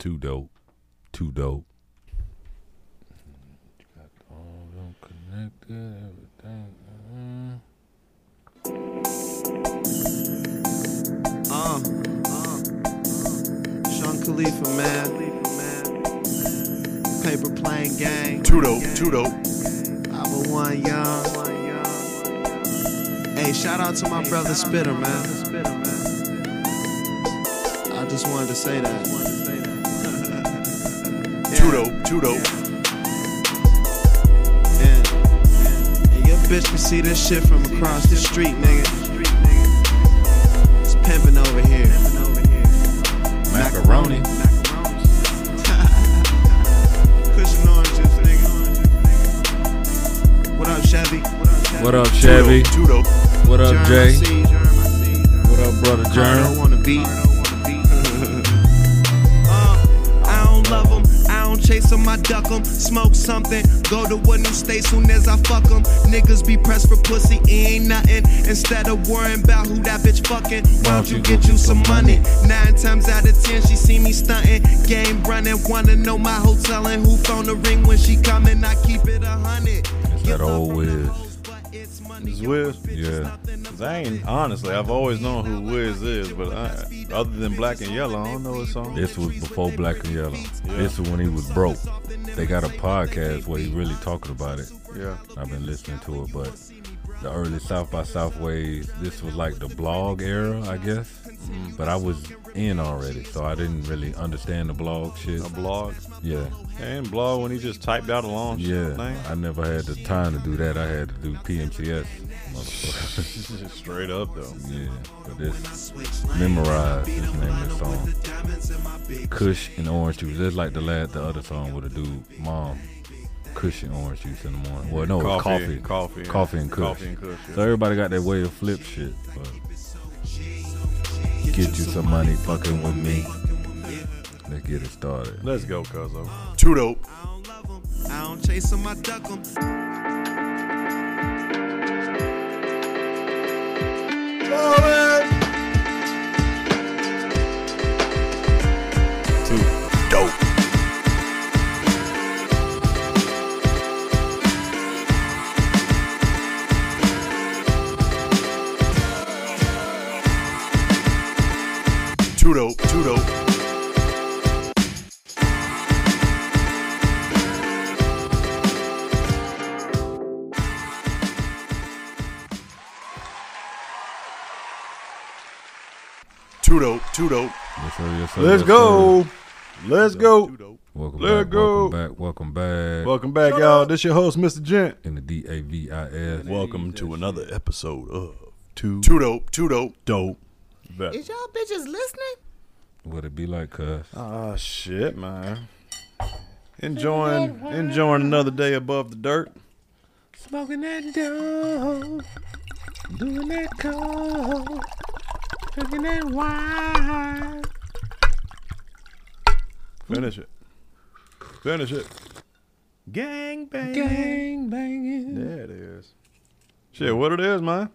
Too dope. Too dope. Got all them connected, everything. Uh, uh, Sean Khalifa, man. Paper plane gang. Too dope, too dope. 501 Young. Hey, shout out to my brother Spitter, man. I just wanted to say that. Too dope, too dope. Yeah. And your bitch can see this shit from across the street, nigga. It's pimping over here. Macaroni. Cushion oranges, nigga. What up, Chevy? What up, Chevy? dope, Too dope. What up, Jay? Germ, I see you. What up, brother Jerm? Chase 'em, I duck 'em. Smoke something, go to a new state soon as I fuck 'em. Niggas be pressed for pussy, it ain't nothing. Instead of worrying about who that bitch fucking, why don't you get you some money? Nine times out of ten, she see me stunting. Game running, wanna know my hotel and who phone the ring when she coming. I keep it a hundred. It's that old Wiz. This Wiz? Yeah. 'Cause I ain't honestly, I've always known who Wiz is, but I, other than Black and Yellow, I don't know his song. This was before Black and Yellow. This was when he was broke. They got a podcast where he really talking about it. Yeah. I've been listening to it, but the early South by Southways, this was like the blog era, I guess. Mm-hmm. But I was in already, so I didn't really understand the blog shit. A blog. Yeah, And blog when he just typed out a long yeah. thing. I never had the time to do that. I had to do PMCS. Straight up though. yeah, but this Mezmorized is the name of the song. Kush and orange juice. That's like the last, the other song with a dude, mom. Kush and orange juice in the morning. Well, no, it's coffee, coffee, coffee and Kush. coffee and Kush. yeah. So everybody got their way of flip shit. But get you some money fucking with me. Let's get it started. Let's go, Cuzzo. Too dope. I don't chase 'em, I don't chase them my duck 'em. Too Too dope. Yes, sir, yes, sir, Let's yes, go. sir. Let's go. Welcome Let back, go. welcome back, welcome back. Welcome back, y'all. This your host, Mr. Gent. in the D A V I S. Welcome to another episode of Too Too Dope, Too Dope, Dope. Is y'all bitches listening? What it be like, cuz? Ah, shit, man. Enjoying, enjoying another day above the dirt. Smoking that dope, doing that coke, drinking that wine. Finish it. Finish it. Gang bang. Gang banging. There it is. Shit, what it is, man.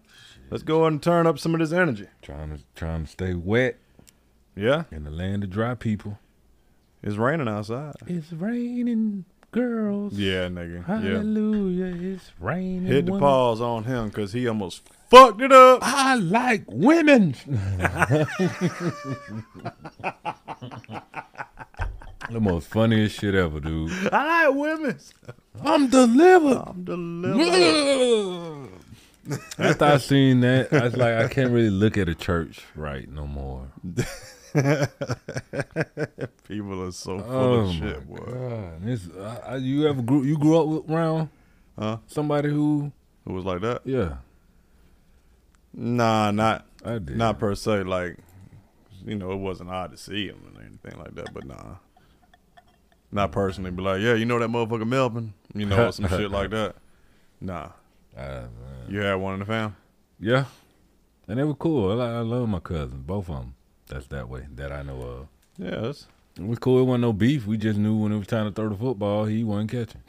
Let's go ahead and turn up some of this energy. Trying to trying to stay wet Yeah, in the land of dry people. it's raining outside. It's raining, girls. Yeah, nigga. Yeah. Hallelujah, it's raining. Hit the women. pause on him because he almost fucked it up. I like women. the most funniest shit ever, dude. I like women. I'm delivered. I'm delivered. After I seen that, I was like, I can't really look at a church right no more. People are so full Oh of shit, boy. God. This, I, I, you ever grew? You grew up with, around Huh? somebody who? It was like that? Yeah, Nah, not I did. not per se. Like, you know, it wasn't odd to see him or anything like that. But nah, not personally. Be like, yeah, you know that motherfucker Melvin, you know, some shit like that. Nah, Uh, you had one in the fam. yeah, and they were cool. I, I love my cousins, both of them. That's that way that I know of. Yeah, that's, It was cool. It wasn't no beef. We just knew when it was time to throw the football, he wasn't catching.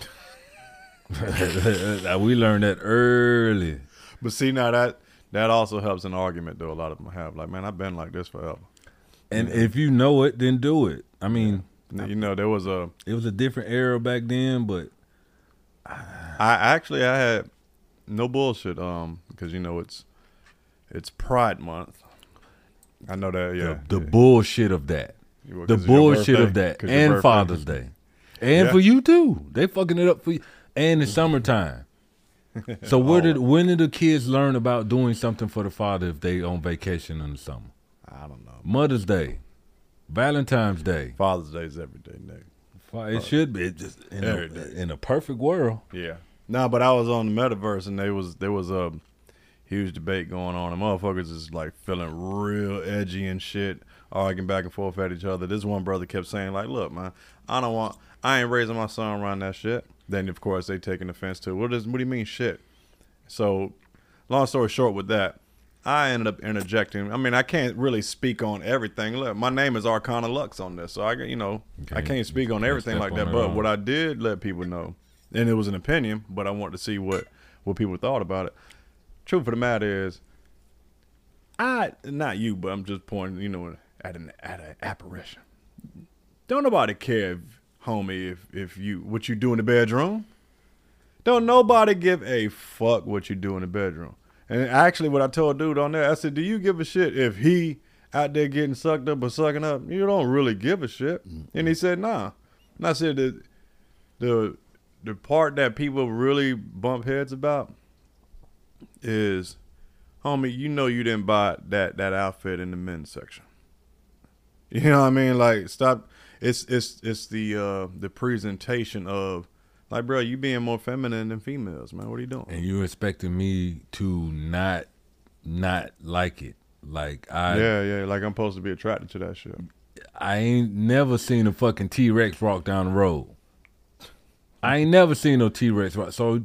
we learned that early. but see now that that also helps an argument though. A lot of them have like, man, I've been like this forever. And if you know it, then do it. I mean, You know, there was a. It was a different era back then, but I actually I had no bullshit. Um, because you know it's it's Pride Month. I know that. Yeah. the, the bullshit of that, You- the 'cause it's your bullshit of that, and. Father's Day, and Yeah. for you too. They fucking it up for you, and the summertime. So where oh. did when did the kids learn about doing something for the father if they on vacation in the summer? I don't know. Mother's Day, Valentine's Day. Father's Day is every day, Nick. It should be it just in a, in a perfect world. Yeah. No, but I was on the metaverse and there was there was a huge debate going on and motherfuckers is like feeling real edgy and shit, arguing back and forth at each other. This one brother kept saying like, "Look, man, I don't want I ain't raising my son around that shit." Then of course they taking offense to what does what do you mean shit? So, long story short with that, I ended up interjecting. I mean, I can't really speak on everything. Look, my name is Arcana Lux on this, so I, you know, I can't speak on everything like on that. But what I did let people know, and it was an opinion, but I wanted to see what what people thought about it. Truth of the matter is, I not you, but I'm just pointing, you know, at an at an apparition. Don't nobody care, if, homie, if if you what you do in the bedroom. Don't nobody give a fuck what you do in the bedroom. And actually, what I told dude on there, I said, "Do you give a shit if he out there getting sucked up or sucking up? You don't really give a shit." And he said, "Nah." And I said, "The the the part that people really bump heads about is, homie, you know you didn't buy that that outfit in the men's section. You know what I mean? Like, stop. It's it's it's the uh the presentation of." Like, bro, you being more feminine than females, man. What are you doing? And you expecting me to not not like it. Like I yeah, yeah. Like I'm supposed to be attracted to that shit. I ain't never seen a fucking T Rex walk down the road. I ain't never seen no T Rex walk. So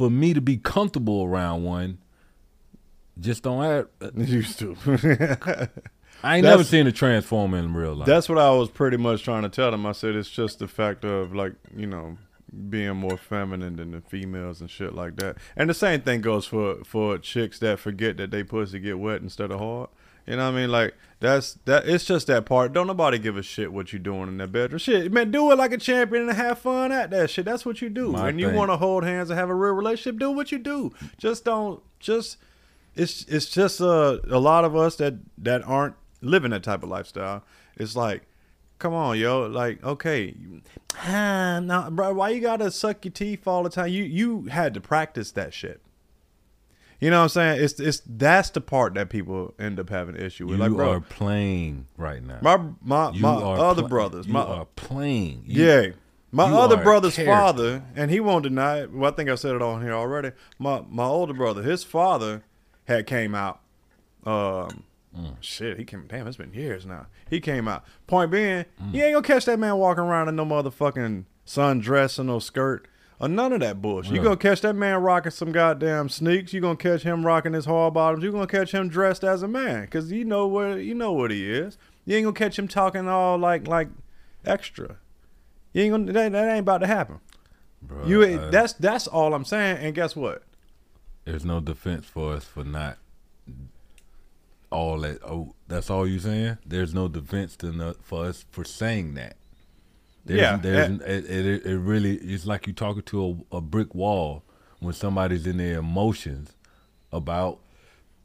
for me to be comfortable around one, just don't have. Used to. I ain't never seen a transformer in real life. That's what I was pretty much trying to tell them. I said it's just the fact of like you know being more feminine than the females and shit like that. And the same thing goes for for chicks that forget that they pussy get wet instead of hard. You know what I mean? Like that's that. It's just that part. Don't nobody give a shit what you doing in that bedroom. Shit, man, do it like a champion and have fun at that shit. That's what you do. My when you want to hold hands and have a real relationship, do what you do. Just don't. Just it's it's just uh, a lot of us that that aren't living that type of lifestyle. It's like, come on, yo, like okay, now, bro, why you gotta suck your teeth all the time? You you had to practice that shit. You know what I'm saying? It's it's that's the part that people end up having issue with. you like, bro, are playing right now. my my you my other pla- brothers, You my are playing. You- yeah. My other brother's father, and he won't deny it. Well, I think I said it on here already. My my older brother, his father had came out. Um, Mm. shit, he came. Damn, it's been years now. He came out. Point being, Mm. you ain't gonna catch that man walking around in no motherfucking sundress and no skirt or none of that bullshit. You Yeah. gonna catch that man rocking some goddamn sneaks. You gonna catch him rocking his hard bottoms. You gonna catch him dressed as a man, cause you know where you know what he is. You ain't gonna catch him talking all like like extra. You ain't gonna that, that ain't about to happen. Bruh, You uh, that's that's all I'm saying. And guess what? there's no defense for us for not all that. Oh, that's all you saying. There's no defense to for us for saying that. There's, Yeah, there's, it, it, it really it's like you talking to a, a brick wall when somebody's in their emotions about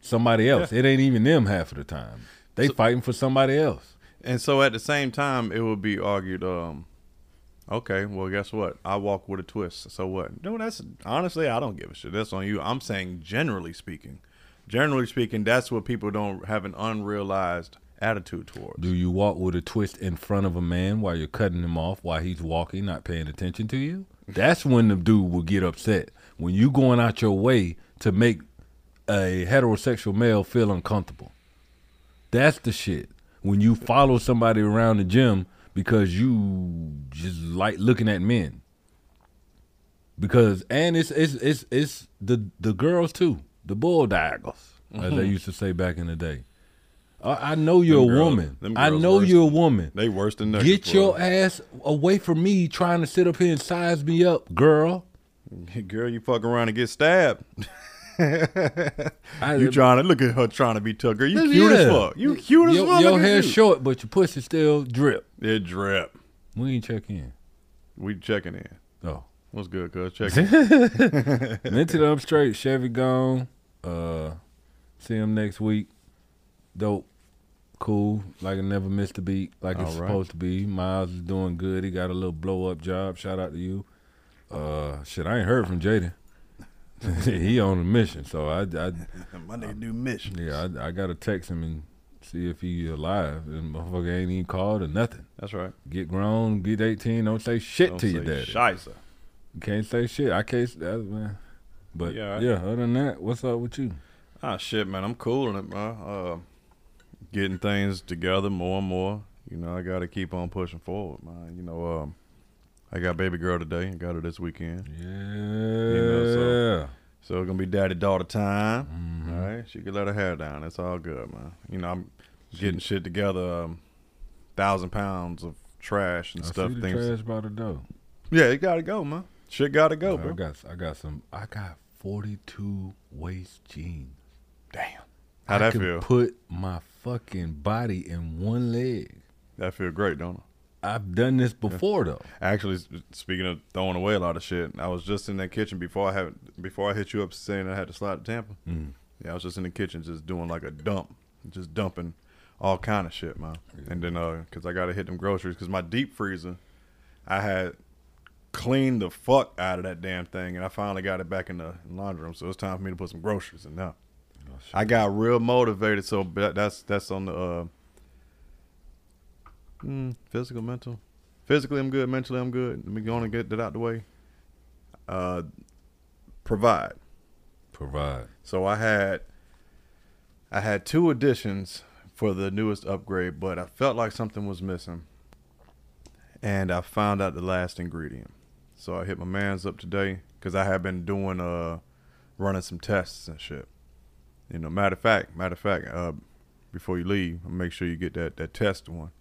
somebody else. It ain't even them half of the time. They fighting for somebody else. And so at the same time, it would be argued. Um, okay, well, guess what? I walk with a twist. So what? No, that's honestly, I don't give a shit. That's on you. I'm saying generally speaking, generally speaking, that's what people don't have an unrealized attitude towards. Do you walk with a twist in front of a man while you're cutting him off while he's walking, not paying attention to you? That's when the dude will get upset. When you going out your way to make a heterosexual male feel uncomfortable. That's the shit. When you follow somebody around the gym because you just like looking at men. Because and it's it's it's it's the the girls too, the bulldaggers, as they mm-hmm. used to say back in the day. I, I know you're Them a woman. I know worse. you're a woman. They worse than that. Get your ass away from me trying to sit up here and size me up, girl. girl. You fuck around and get stabbed. I, You trying to look at her trying to be Tucker. You Yeah. cute as fuck. You cute as your, fuck. your hair's you. short, but your pussy still drip. It drip. We ain't check in. We checking in. Oh. What's good, cuz? Check in. Mental up straight. Chevy gone. Uh, see him next week. Dope. Cool. Like I never missed a beat. Like it's right. supposed to be. Miles is doing good. He got a little blow up job. Shout out to you. Uh, shit, I ain't heard from Jaden. he on a mission, so I, I My nigga do mission. yeah, I, I gotta text him and see if he alive. And motherfucker ain't even called or nothing. That's right. Get grown, get eighteen. Don't say shit Don't to your say daddy. Scheisse. You can't say shit. I can't. That, man. But Yeah, yeah, other than that, what's up with you? Ah, shit, man. I'm cooling it, bro. Uh, getting things together more and more. You know, I got to keep on pushing forward, man. You know, um, I got baby girl today. I got her this weekend. Yeah. You know, so- So it's gonna be daddy daughter time. Mhm. All right, she can let her hair down. It's all good, man. You know, I'm getting shit together. Um, thousand pounds of trash and I stuff. see Things. trash by the door. Yeah, it gotta go, man. Shit gotta go, I bro. got I got some. I got forty two waist jeans. Damn. How I that feel? Put my fucking body in one leg. that feel great, don't it? I've done this before though. Actually, speaking of throwing away a lot of shit, I was just in that kitchen before I had before I hit you up saying I had to slide to Tampa. Mm. Yeah, I was just in the kitchen just doing like a dump, just dumping all kind of shit, man. And then uh, cause I gotta hit them groceries, cause my deep freezer, I had cleaned the fuck out of that damn thing, and I finally got it back in the laundry room. So it's time for me to put some groceries in now. Oh. I got real motivated, so that's that's on the uh, mm, physical, mental. Physically, I'm good. Mentally, I'm good. Let me go on and get that out the way. Uh, provide. Provide. So I had, I had two additions for the newest upgrade, but I felt like something was missing, and I found out the last ingredient. So I hit my man's up today because I have been doing uh, running some tests and shit. You know, matter of fact, matter of fact, uh, before you leave, make sure you get that that test one.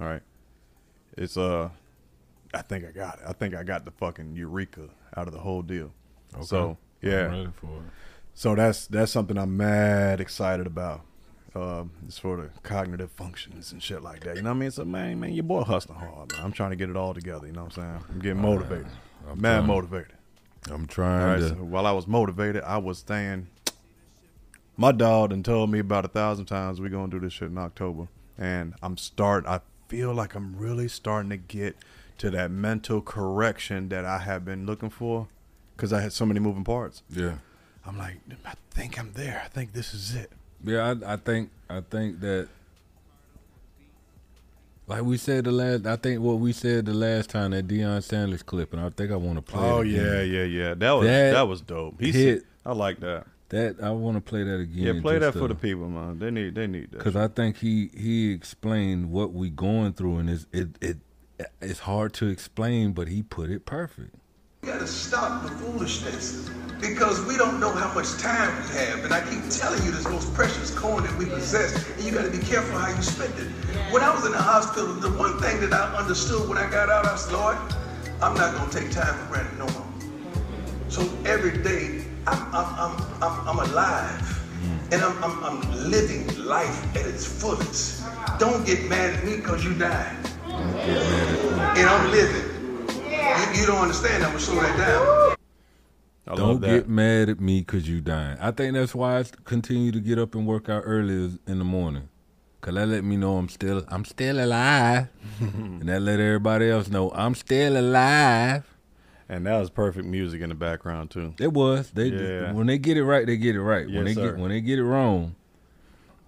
All right, it's uh, I think I got it. I think I got the fucking eureka out of the whole deal. Okay. So yeah, I'm ready for it. so that's that's something I'm mad excited about. Um, it's for the cognitive functions and shit like that. You know what I mean? So man, man, your boy hustling hard. Man. I'm trying to get it all together. You know what I'm saying? I'm getting motivated. I'm mad trying- motivated. I'm trying right. to. So while I was motivated, I was saying, my dog and told me about a thousand times we're gonna do this shit in October, and I'm start. I feel like I'm really starting to get to that mental correction that I have been looking for, because I had so many moving parts. yeah. I'm like, I think I'm there. I think this is it. Yeah, I, I think I think that like we said the last I think what we said the last time that Deion Sanders clip and I think I want to play Oh yeah, yeah, yeah. That was That that, was dope. He hit. said, I like that. That I want to play that again. Yeah, play that just for to- the uh, people, man. They need they need that. Cause I think he he explained what we going through, and it's, it it it's hard to explain, but he put it perfect. We gotta stop the foolishness because we don't know how much time we have. And I keep telling you this most precious coin that we possess, and you gotta be careful how you spend it. When I was in the hospital, the one thing that I understood when I got out, I said, Lord, I'm not gonna take time for granted no more. So every day, I'm, I'm, I'm, I'm, I'm alive. Mm. And I'm, I'm, I'm living life at its fullest. Don't get mad at me because you died. And I'm living. You, you don't understand. I'm gonna slow that down. I Don't get mad at me because you dying. I think that's why I continue to get up and work out early in the morning. Cause that let me know I'm still I'm still alive, and that let everybody else know I'm still alive. And that was perfect music in the background too. It was they Yeah. when they get it right, they get it right. when they sir. get when they get it wrong,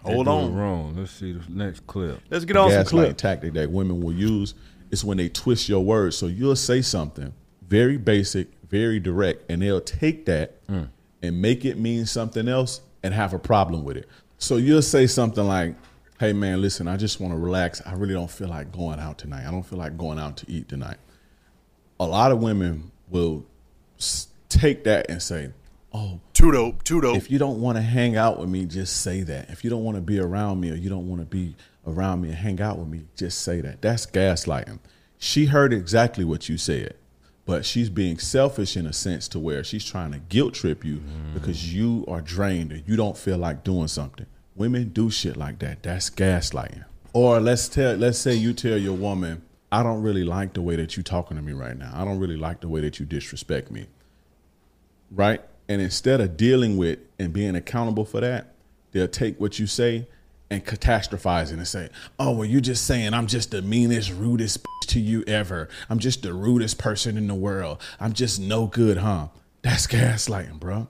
Hold on. wrong. Let's see the next clip. Let's get on some gaslight clips. tactic that women will use is when they twist your words. So you'll say something very basic, very direct, and they'll take that mm. and make it mean something else and have a problem with it. So you'll say something like, "Hey man, listen, I just want to relax. I really don't feel like going out tonight. I don't feel like going out to eat tonight." A lot of women will take that and say, "Oh, Too dope. Too dope. if you don't want to hang out with me, just say that. If you don't want to be around me or you don't want to be around me and hang out with me, just say that. That's gaslighting. She heard exactly what you said, but she's being selfish in a sense to where she's trying to guilt trip you because mm. you are drained or you don't feel like doing something. Women do shit like that. That's gaslighting. Or let's tell let's say you tell your woman, I don't really like the way that you're talking to me right now. I don't really like the way that you disrespect me. Right? And instead of dealing with and being accountable for that, they'll take what you say and catastrophizing and say, "Oh, well, you're just saying I'm just the meanest, rudest to you ever. I'm just the rudest person in the world. I'm just no good, huh?" That's gaslighting, bro.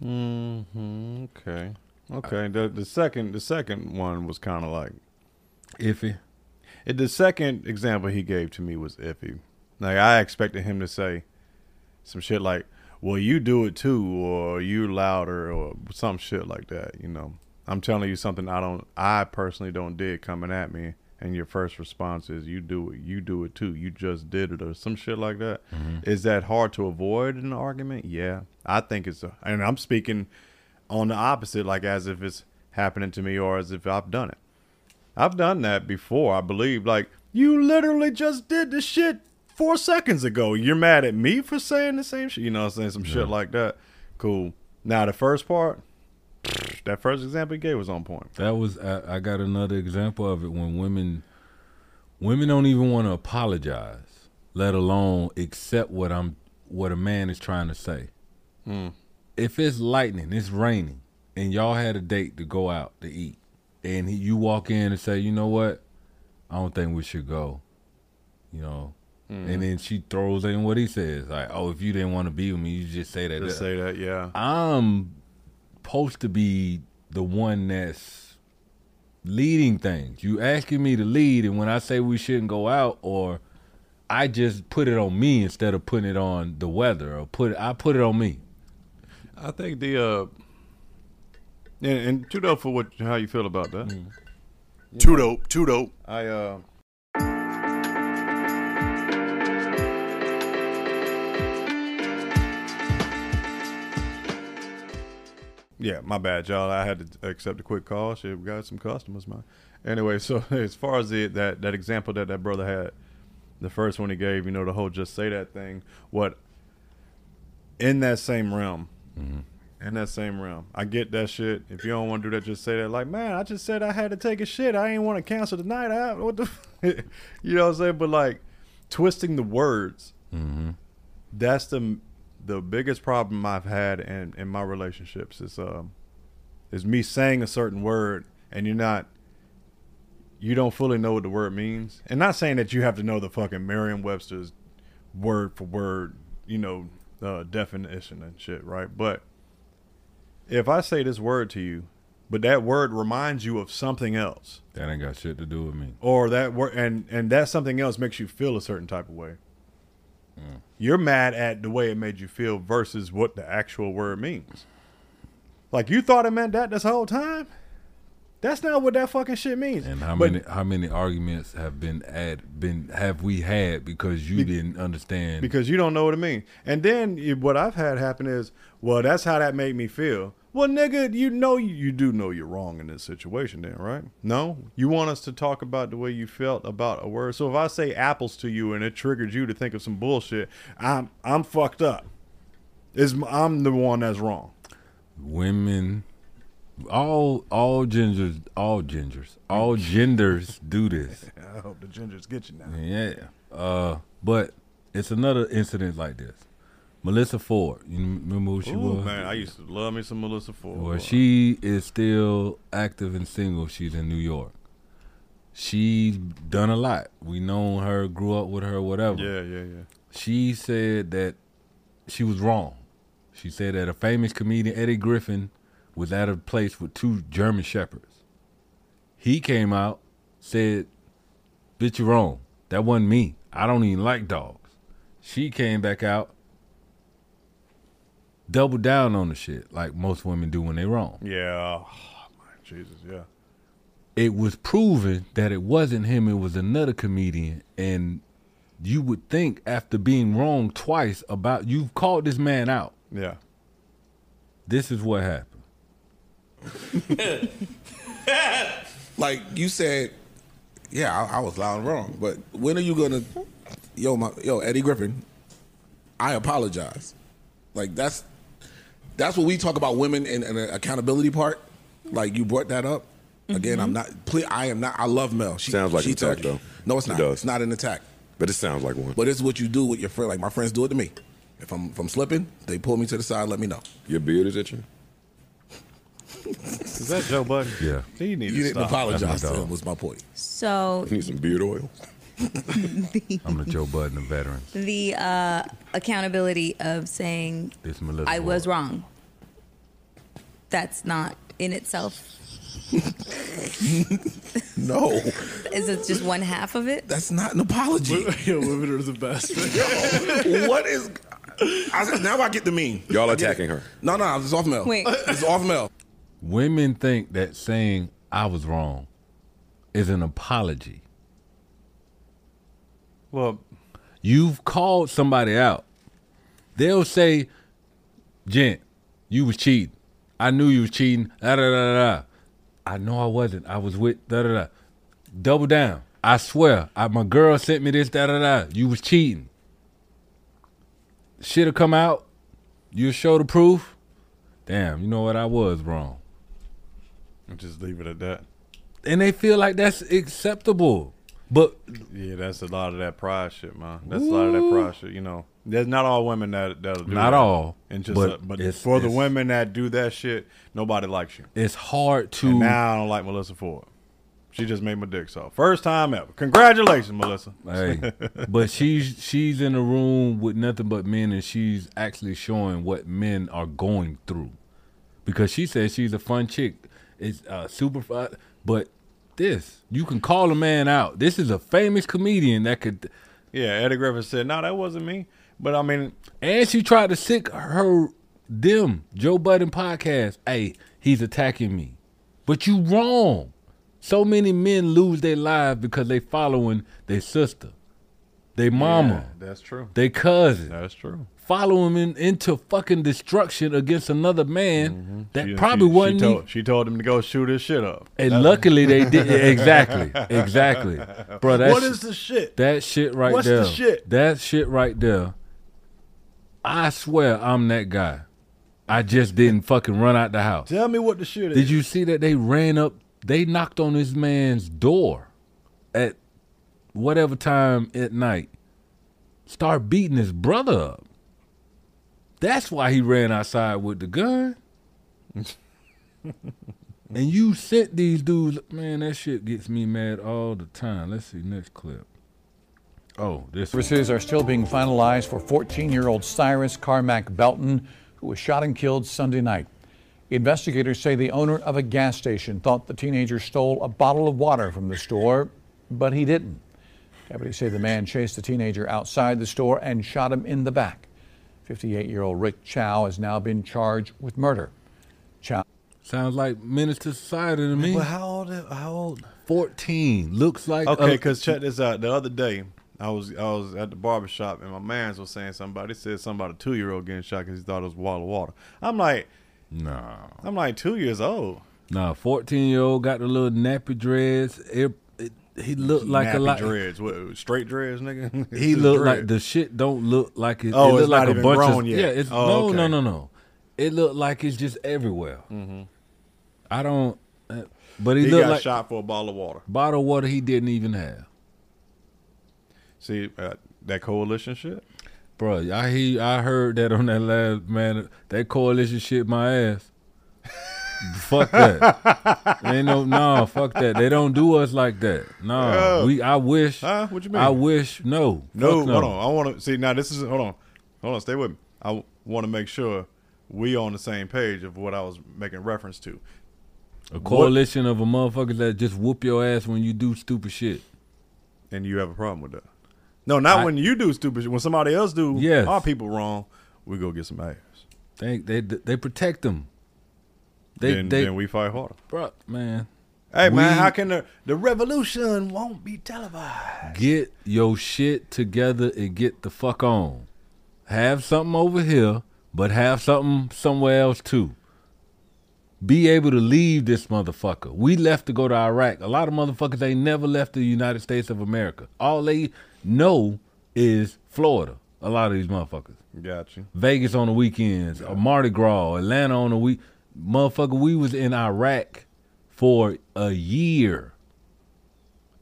Mm-hmm. Okay. Okay. The the second the second one was kind of like iffy. It, the second example he gave to me was iffy. Like I expected him to say some shit like, "Well, you do it too," or "You louder," or some shit like that. You know, I'm telling you something I don't, I personally don't dig coming at me, and your first response is, "You do it, you do it too. You just did it," or some shit like that. Mhm. Is that hard to avoid in an argument? Yeah, I think it's, a, and I'm speaking on the opposite, like as if it's happening to me or as if I've done it. I've done that before, I believe. Like, you literally just did the shit four seconds ago. You're mad at me for saying the same shit? You know what I'm saying? Some shit like that. Cool. Now, the first part, that first example he gave was on point. That was I, I got another example of it when women women don't even want to apologize, let alone accept what I'm what a man is trying to say. Hmm. If it's lightning, it's raining, and y'all had a date to go out to eat, and he, you walk in and say, you know what, I don't think we should go, you know. Mhm. And then she throws in what he says, like, "Oh, if you didn't want to be with me, you just say that." Just say that, yeah. I'm supposed to be the one that's leading things. You asking me to lead, and when I say we shouldn't go out, or I just put it on me instead of putting it on the weather, or put it, I put it on me. I think the, uh, and, and too dope for what, how you feel about that. Too dope, too dope. I, uh, Yeah, my bad, y'all. I had to accept a quick call. Shit, we got some customers, man. Anyway, so as far as the, that that example that that brother had, the first one he gave, you know, the whole just say that thing. What in that same realm, in that same realm, I get that shit. If you don't want to do that, just say that. Like, man, I just said I had to take a shit. I ain't want to cancel the night out. What the, you know what I'm saying? But like, twisting the words Mm-hmm. that's the the biggest problem I've had in in my relationships is um is me saying a certain word and you're not you don't fully know what the word means. And not saying that you have to know the fucking Merriam-Webster's word for word, you know, uh, definition and shit, right? But if I say this word to you, but that word reminds you of something else, That ain't got shit to do with me. or that word and and that something else makes you feel a certain type of way. Mm. You're mad at the way it made you feel versus what the actual word means. Like you thought it meant that this whole time that's not what that fucking shit means And how But- many how many arguments have been ad been have we had because you didn't understand? because you don't know what it means. And then you- what I've had happen is, well, that's how that made me feel. Well, nigga, you know you, you do know you're wrong in this situation, then, right? No, you want us to talk about the way you felt about a word. So if I say apples to you and it triggered you to think of some bullshit, I'm I'm fucked up. Is I'm the one that's wrong. women all all gingers all gingers all genders do this I hope the gingers get you now. yeah uh but it's another incident like this melissa ford you remember who she Ooh, was man, I used to love me some Melissa Ford. well she is still active and single she's in new york she's done a lot we know her grew up with her whatever Yeah, yeah, yeah. she said that she was wrong. She said that a famous comedian, Eddie Griffin, was at a place with two German shepherds. He came out, said, Bitch, you're wrong. That wasn't me. I don't even like dogs. She came back out, doubled down on the shit, like most women do when they wrong. Yeah. Oh, my Jesus, yeah. It was proven that it wasn't him, it was another comedian. And you would think after being wrong twice about you've called this man out. Yeah. This is what happened. like you said, yeah, I, I was loud and wrong. But when are you gonna, yo, my, yo, Eddie Griffin? I apologize. Like that's that's what we talk about women and, and the accountability part. Like you brought that up. Again, I'm mm-hmm. not. Please, I am not. I love Mel. She, Sounds like she an attack, though. No, it's It not. does. It's not an attack. But it sounds like one. But it's what you do with your friend. Like my friends do it to me. If I'm if I'm slipping, they pull me to the side, let me know. Your beard is itching. Is that Joe Budden? Yeah. He need You to didn't stop. apologize That's to my him. dog. Was my point. So You need some beard oil. I'm the Joe Budden of veterans. the uh, accountability of saying This Melissa. I was wrong. That's not in itself. No, Is it just one half of it? that's not an apology. Yo, women are the best. what is? I now I get the meme. Y'all attacking her. No, no, it's off Mel. Wait. it's off Mel. Women think that saying I was wrong is an apology. well, You've called somebody out. They'll say, Gent, you was cheating. I knew you was cheating. Da, da, da, da. I know I wasn't. I was with da da da. Double down. I swear. I, my girl sent me this da da da. You was cheating. Shit'll come out. You'll show the proof. Damn, you know what? I was wrong. Just leave it at that. And they feel like that's acceptable. But Yeah, that's a lot of that pride shit, man. That's a lot of that pride shit. You know, there's not all women that that'll do Not that. all, and just but uh, but it's- for the women that do that shit, nobody likes you. it's hard to And now I don't like Melissa Ford. She just made my dick soft. First time ever. Congratulations, Melissa. Hey, but she's she's in a room with nothing but men, and she's actually showing what men are going through, because she says she's a fun chick. It's uh, super fun, but this you can call a man out. This is a famous comedian that could, Yeah, Eddie Griffin said, "No, that wasn't me." But I mean, and she tried to sick her them Joe Budden podcast. Hey, he's attacking me, but you wrong. So many men lose their lives because they following their sister, their mama. yeah, that's true. Their cousin, That's true. Follow him in, into fucking destruction against another man mm-hmm. that She- probably she, wasn't. She told, she told him to go shoot his shit up. and luckily they did exactly, exactly, bro. That What sh- is the shit? that shit right What's there? What's the shit? That shit right there. I swear I'm that guy. I just didn't fucking run out the house. Tell me what the shit is. Did you see that they ran up? They knocked on this man's door at whatever time at night. Start beating his brother up. That's why he ran outside with the gun. and you sent these dudes, man. That shit gets me mad all the time. Let's see next clip. Oh, this one. Services are still being finalized for 14 year old Cyrus Carmack Belton, who was shot and killed Sunday night. Investigators say the owner of a gas station thought the teenager stole a bottle of water from the store, but he didn't. Deputies say the man chased the teenager outside the store and shot him in the back. 58 year old Rick Chow has now been charged with murder. Chow. Sounds like Menace II Society to me. Well, how old? How old? 14. Looks like Okay, because check this out. The other day, I was I was at the barber shop and my man's was saying somebody said something about a two year old getting shot because he thought it was a bottle of water. I'm like, no. I'm like two years old. Nah, 14 year old got the little nappy dress, It, it, he looked like Nappy a lot. dreads, what, straight dreads, nigga. He looked like the shit don't look like it. Oh, it look it's like not a even bunch grown of yet. yeah. It's Oh, no, okay. no, no, no. It looked like it's just everywhere. I don't. Uh, but he, He looked got like shot for a bottle of water. bottle of water he didn't even have. See uh, that coalition shit. Bro, I he I heard that on that last man. That coalition shit my ass. fuck that. Ain't no no. Fuck that. They don't do us like that. No. Yeah. We. I wish. Huh? What you mean? I wish. No. No, no. hold on. I want to see now. This is hold on, hold on. Stay with me. I want to make sure we on the same page of what I was making reference to. A coalition of a motherfuckers that just whoop your ass when you do stupid shit. And you have a problem with that? No, not I- when you do stupid shit. When somebody else do Yes. our people wrong, we go get some ass. They they they protect them. They then, they then we fight harder. bro, man. Hey man, how can the the revolution won't be televised? Get your shit together and get the fuck on. Have something over here, but have something somewhere else too. Be able to leave this motherfucker. We left to go to Iraq. A lot of motherfuckers ain't never left the United States of America. All they know is Florida. A lot of these motherfuckers. Got you. Vegas on the weekends, or Mardi Gras, Atlanta on the week. Motherfucker, we was in Iraq for a year.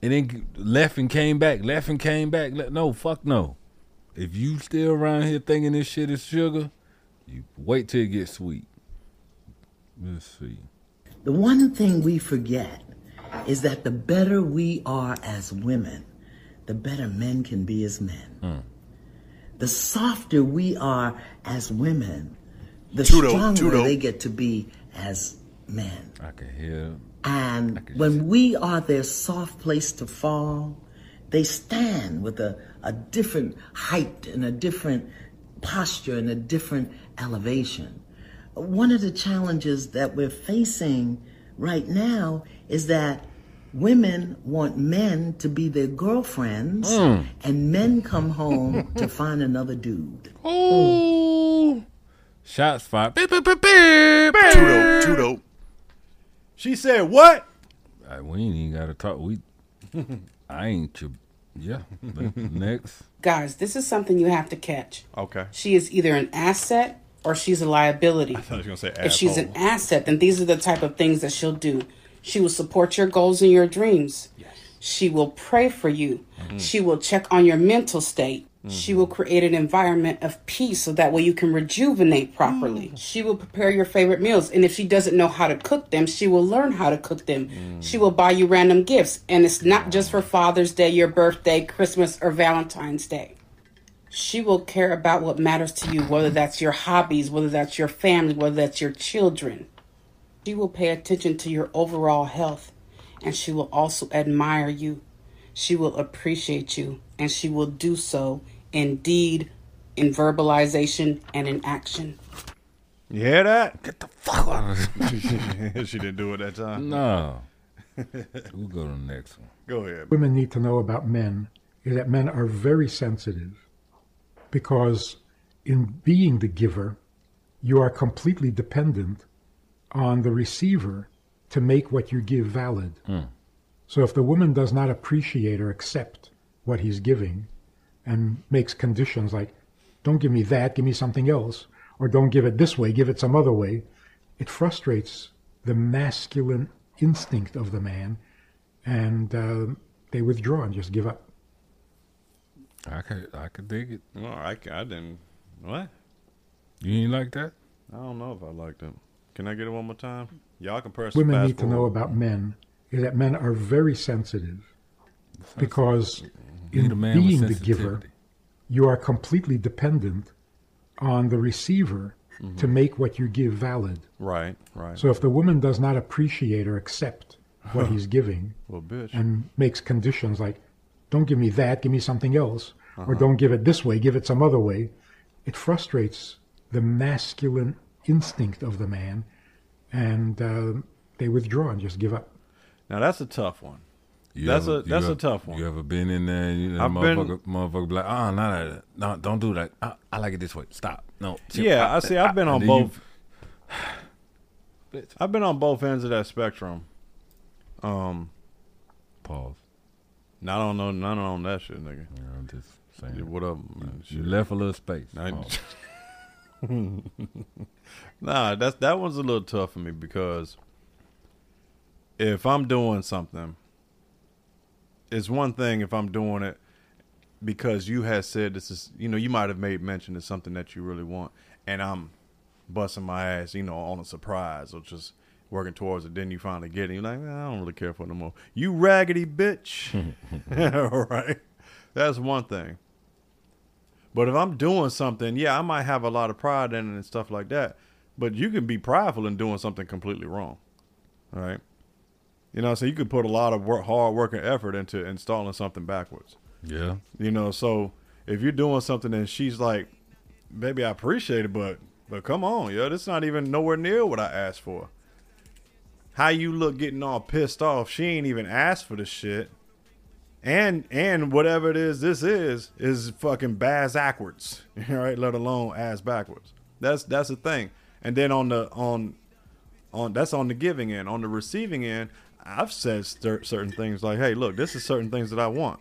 And then left and came back, left and came back. No, fuck no. If you still around here thinking this shit is sugar, you wait till it gets sweet. Let's see. The one thing we forget is that the better we are as women, the better men can be as men. Hmm. The softer we are as women, the Tudo, stronger Tudo. they get to be as men. I can hear. And when we are their soft place to fall, they stand with a, a different height and a different posture and a different elevation. One of the challenges that we're facing right now is that women want men to be their girlfriends Mm. and men come home to find another dude. Ooh. Shots fired. Beep, beep, beep, beep. Tudo, Tudo. She said what? Uh, we ain't even got to talk. We, I ain't your, yeah. but Next. Guys, this is something you have to catch. Okay. She is either an asset or she's a liability. I thought you was gonna say If she's an asset, then these are the type of things that she'll do. She will support your goals and your dreams. Yes. She will pray for you. Mm-hmm. She will check on your mental state. She will create an environment of peace so that way you can rejuvenate properly. Mm. She will prepare your favorite meals. And if she doesn't know how to cook them, she will learn how to cook them. Mm. She will buy you random gifts. And it's not just for Father's Day, your birthday, Christmas, or Valentine's Day. She will care about what matters to you, whether that's your hobbies, whether that's your family, whether that's your children. She will pay attention to your overall health, and she will also admire you. She will appreciate you, and she will do so in deed, in verbalization, and in action. You hear that? Get the fuck out of she didn't do it that time. No. We'll go to the next one. Go ahead. women need to know about men is that men are very sensitive because in being the giver, you are completely dependent on the receiver to make what you give valid. Hmm. So if the woman does not appreciate or accept what he's giving and makes conditions like, don't give me that, give me something else, or don't give it this way, give it some other way, it frustrates the masculine instinct of the man and uh, they withdraw and just give up. I could, I could dig it. No, I, I didn't. What? You ain't like that? I don't know if I liked it. Can I get it one more time? Y'all can press Women fast need to know about men is that men are very sensitive because in being the giver, you are completely dependent on the receiver to make what you give valid. Right, right. So if the woman does not appreciate or accept what he's giving Well, bitch. and makes conditions like, don't give me that, give me something else, or Uh-huh. don't give it this way, give it some other way, it frustrates the masculine instinct of the man and uh, they withdraw and just give up. Now that's a tough one. You that's ever- a that's you a tough one. You ever been in there? And you, I've motherfucker, been- motherfucker be like, oh, no, no, no, don't do that. I, I like it this way. Stop. No. chill. Yeah, I see. I've been and on then you- both. I've been on both ends of that spectrum. Um, pause. Not on no none on that shit, nigga. Yeah, I'm just saying. Yeah, what up, man? You left a little space. I- nah, that's that one's a little tough for me because if I'm doing something, it's one thing if I'm doing it because you had said this is you know you might have made mention of something that you really want, and I'm busting my ass, you know, on a surprise or just working towards it. Then you finally get it. You're like, "Nah, I don't really care for it no more. You raggedy bitch. All right, that's one thing. But if I'm doing something, yeah, I might have a lot of pride in it and stuff like that. But you can be prideful in doing something completely wrong. All right. You know, so you could put a lot of work, hard work and effort into installing something backwards. Yeah. You know, so if you're doing something and she's like, "Baby, I appreciate it, but but come on, yo, this is not even nowhere near what I asked for." How you look getting all pissed off? She ain't even asked for the shit, and and whatever it is, this is is fucking bass backwards, all right? Let alone ass backwards. That's that's the thing. And then on the on on that's on the giving end. On the receiving end, I've said cer- certain things like, "Hey, look, this is certain things that I want."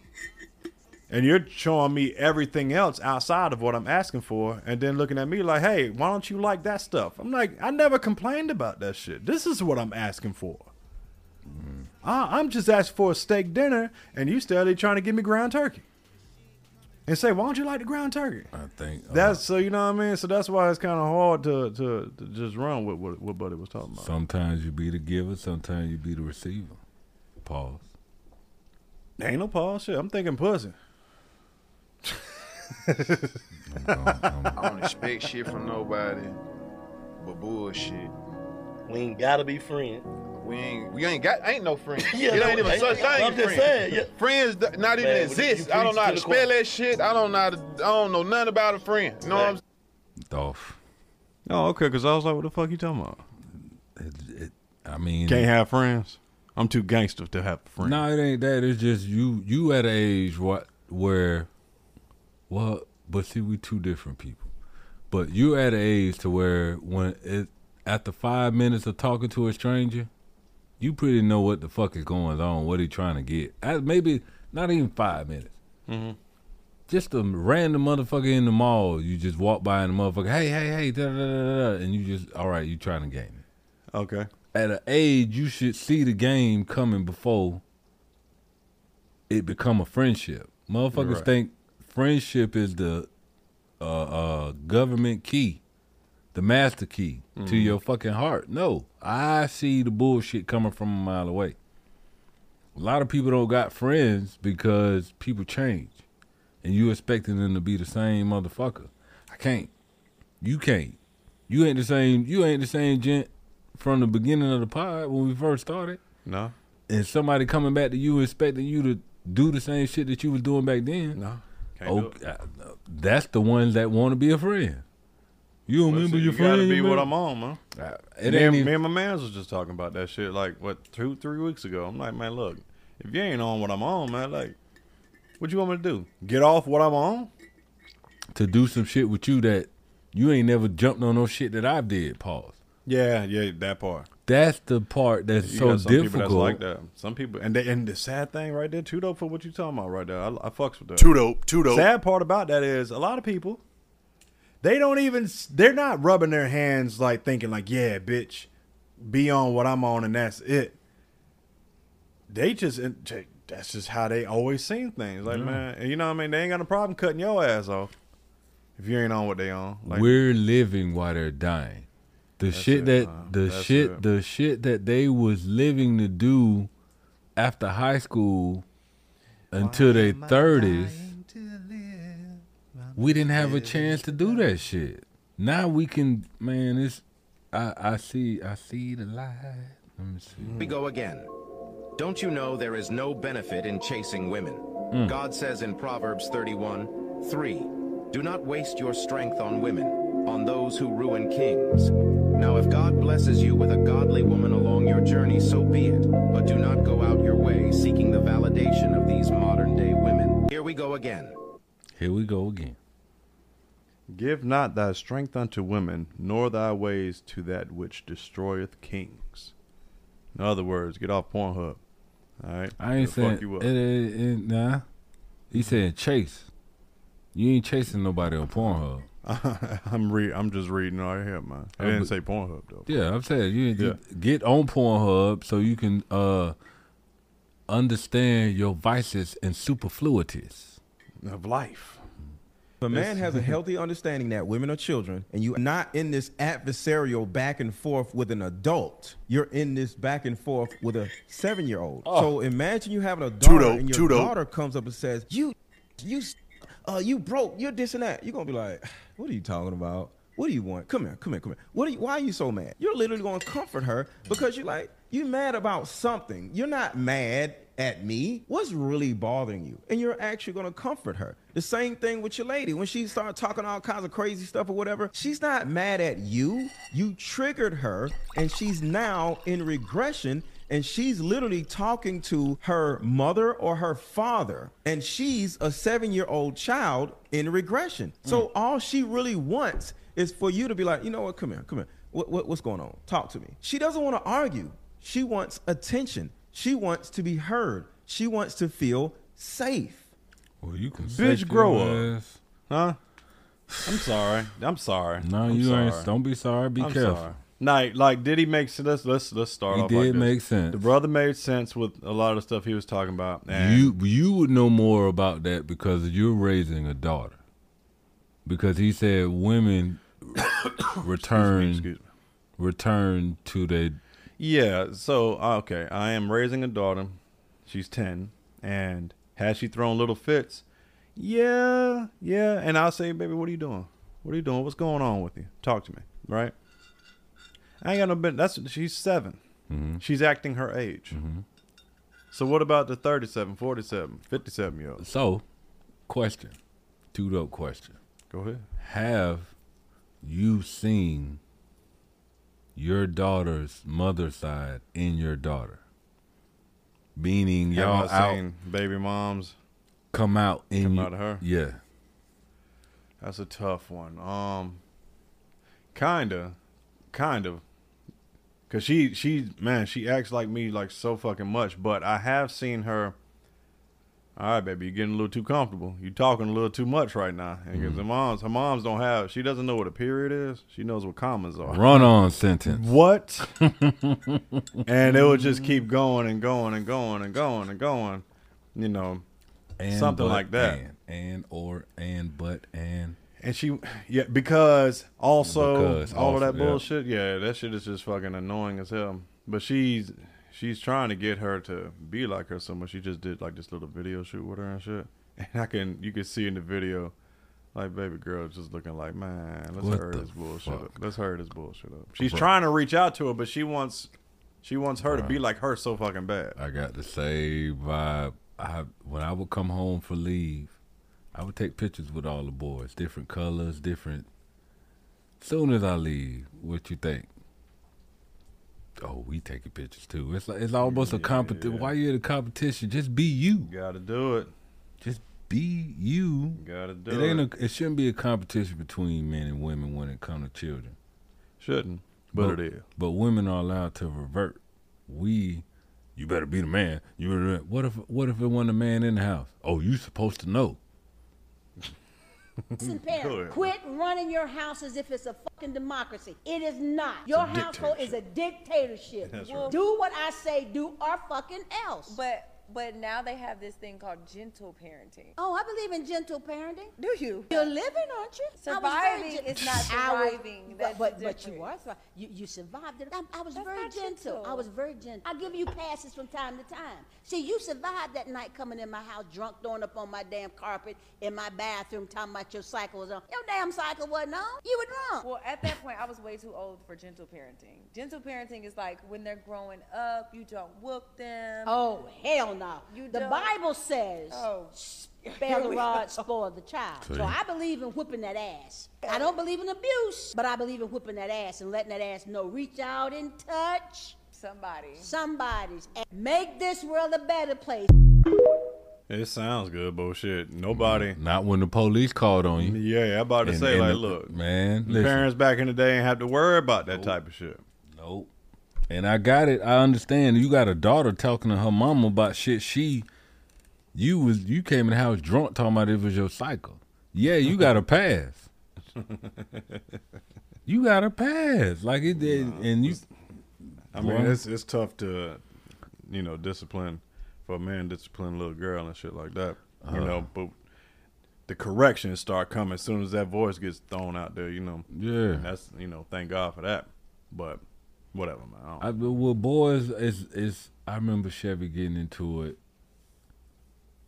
and you're showing me everything else outside of what I'm asking for, and then looking at me like, "Hey, why don't you like that stuff?" I'm like, I never complained about that shit. This is what I'm asking for. Mm-hmm. I, I'm just asking for a steak dinner, and you steadily trying to give me ground turkey. And say, why don't you like the ground turkey? I think uh, That's so you know what I mean. So that's why it's kind of hard to, to to just run with what what Buddy was talking about. sometimes you be the giver, sometimes you be the receiver. Pause. Ain't no pause shit. I'm thinking pussy. I don't expect shit from nobody but bullshit. We ain't gotta be friends. We ain't we ain't got ain't no friends. Yeah, it no, ain't even ain't- such thing. I'm just friends. saying, yeah. Friends d- not even Man, exist. I don't know how to spell the that shit. I don't know how to I don't know nothing about a friend. You know what I'm saying? Dolph. Oh, okay. Because I was like, what the fuck you talking about? I mean, Can't have friends. I'm too gangster to have friends. No, it ain't that. It's just you. You at an age what where, well, but see, we two different people. But you at an age to where when it after five minutes of talking to a stranger, you pretty know what the fuck is going on, what he trying to get. Maybe not even five minutes. Mhm. Just a random motherfucker in the mall. You just walk by and the motherfucker, hey, hey, hey, da da da da, da, and you just all right. You trying to game it. Okay. At an age, you should see the game coming before it become a friendship. Motherfuckers Right. think friendship is the uh, uh, government key, the master key to Mhm. your fucking heart. No, I see the bullshit coming from a mile away. A lot of people don't got friends because people change, and you expecting them to be the same motherfucker. I can't. You can't. You ain't the same. You ain't the same gent from the beginning of the pod when we first started. No. And somebody coming back to you expecting you to do the same shit that you was doing back then. No. Can't it. uh, that's the ones that want to be a friend. You don't remember your you friend? gotta be what? I'm on, man. Uh, it me, ain't and, even- me and my mans was just talking about that shit like what two, three weeks ago. I'm like, man, look, if you ain't on what I'm on, man, like, what you want me to do? Get off what I'm on? to do some shit with you that you ain't never jumped on no shit that I did. Pause. Yeah, yeah, that part. That's the part that's You so some difficult. people that's like that. Some people, and they, and the sad thing right there, too dope for what you talking about right there. I, I fucks with that. Too dope, too dope. Sad part about that is a lot of people, they don't even, they're not rubbing their hands like thinking like, yeah, bitch, be on what I'm on and that's it. They just, that's just how they always seen things. Like Yeah. man, you know what I mean? They ain't got a problem cutting your ass off if you ain't on what they on. Like, We're living while they're dying. The That's shit it, that man. the That's shit it. the shit that they was living to do after high school until their thirties. We didn't have a chance to do that shit. Now we can, man. It's I I see I see the light. Let me see. We go again. Don't you know there is no benefit in chasing women? Mm. God says in Proverbs 31 3, Do not waste your strength on women, on those who ruin kings. Now, if God blesses you with a godly woman along your journey, so be it. But do not go out your way seeking the validation of these modern day women. Here we go again. Here we go again. Give not thy strength unto women, nor thy ways to that which destroyeth kings. In other words, get off Pornhub. All right, I ain't saying fuck you up. it, it, it, nah. He said chase. You ain't chasing nobody on Pornhub. I'm re- I'm just reading right here, man. I didn't say Pornhub though. Yeah, I'm saying you Yeah. get on Pornhub so you can uh understand your vices and superfluities of life. If a man has a healthy understanding that women are children and you're not in this adversarial back and forth with an adult, you're in this back and forth with a seven year old. So imagine you having a daughter dope, and your dope. daughter comes up and says, You, you, uh, you broke, you're this and that. You're going to be like, What are you talking about? What do you want? Come here, come here, come here. What are you, why are you so mad? You're literally going to comfort her because you're like, you mad about something. You're not mad at me. What's really bothering you? And you're actually going to comfort her. The same thing with your lady. When she started talking all kinds of crazy stuff or whatever, she's not mad at you. You triggered her, and she's now in regression. And she's literally talking to her mother or her father. And she's a seven year old child in regression. Mm. So all she really wants is for you to be like, you know what, come here, come here. What, what, what's going on? Talk to me. She doesn't want to argue. She wants attention. She wants to be heard. She wants to feel safe. Well, you can Bitch, grow up, huh? I'm sorry. I'm sorry. No, I'm you sorry. ain't. Don't be sorry. Be I'm careful. sorry. Like, like, did he make sense? Let's let's let's start He off. did like this. make sense. The brother made sense with a lot of stuff he was talking about. And You you would know more about that because you're raising a daughter. Because he said women return excuse me. return to their Yeah, so uh, okay, I am raising a daughter. She's 10 and has she thrown little fits? Yeah, yeah, and I'll say, "Baby, what are you doing? What are you doing? What's going on with you? Talk to me." Right? I ain't got no bit. That's she's 7. She's acting her age. So what about the 37, 47, 57 year olds? So, question. Two dope question. Go ahead. Have you seen your daughter's mother side in your daughter? Meaning Have y'all out baby moms come out in come you- out of her? Yeah. That's a tough one. Um, kinda, kind of, cause she she man she acts like me like so fucking much. But I have seen her. All right, baby, you're getting a little too comfortable. You're talking a little too much right now. And 'cause Mhm. her moms, her moms don't have. She doesn't know what a period is. She knows what commas are. Run on sentence. What? and it would just keep going and going and going and going and going. You know, And something but, like that. And, and or and but and And she, yeah, because also Because all also, of that yeah. bullshit, yeah, that shit is just fucking annoying as hell. But she's she's trying to get her to be like her so much. She just did like this little video shoot with her and shit. And I can you can see in the video, like baby girl just looking like, man, let's What hurry this bullshit fuck? up. Let's hurry this bullshit up. She's Bro. trying to reach out to her, but she wants she wants her to be like her so fucking bad. I got the same vibe. I when I would come home for leave, I would take pictures with all the boys, different colors, different. Soon as I leave, what you think? Oh, we taking pictures too. It's like it's almost a competition. Why you at a competition? Just be you. Gotta do it. Just be you. Gotta do it. Ain't it. A, it shouldn't be a competition between men and women when it comes to children. Shouldn't, but it is. But women are allowed to revert. We, you better be the man. You better. What if what if it wasn't a man in the house? Oh, you supposed to know. Listen, parents, quit running your house as if it's a fucking democracy. It is not. Your household is a dictatorship. That's right. Do what I say, do or fucking else. But but now they have this thing called gentle parenting. Oh, I believe in gentle parenting. Do you? You're living, aren't you? I was very Surviving is not surviving. but but, but you are. You you survived it. I, I was That's very gentle. gentle. I was very gentle. I give you passes from time to time. See, you survived that night coming in my house drunk, throwing up on my damn carpet in my bathroom, talking about your cycle was on. Your damn cycle wasn't on. You were drunk. Well, at that point, I was way too old for gentle parenting. Gentle parenting is like when they're growing up, you don't whoop them. Oh hell no! You the don't- Bible says, Oh. "Spare the rod, spoil the child." See. So I believe in whipping that ass. I don't believe in abuse, but I believe in whipping that ass and letting that ass know, reach out and touch somebody, somebody's, and make this world a better place. It sounds good, bullshit. Nobody. Mm, not when the police called on you. Yeah, I'm about to And- say, and like, the- look, man, the parents back in the day ain't have to worry about that type of shit. Nope. And I got it. I understand. You got a daughter talking to her mama about shit she you was you came in the house drunk talking about it was your cycle. Yeah, you got a pass. You got a pass. Like it did and you I mean, it's it's tough to, you know, discipline for a man discipline a little girl and shit like that. You Uh-huh. know, but the corrections start coming as soon as that voice gets thrown out there. You know, Yeah. That's you know, thank God for that. But whatever, man. I I, well, boys, is is I remember Chevy getting into it,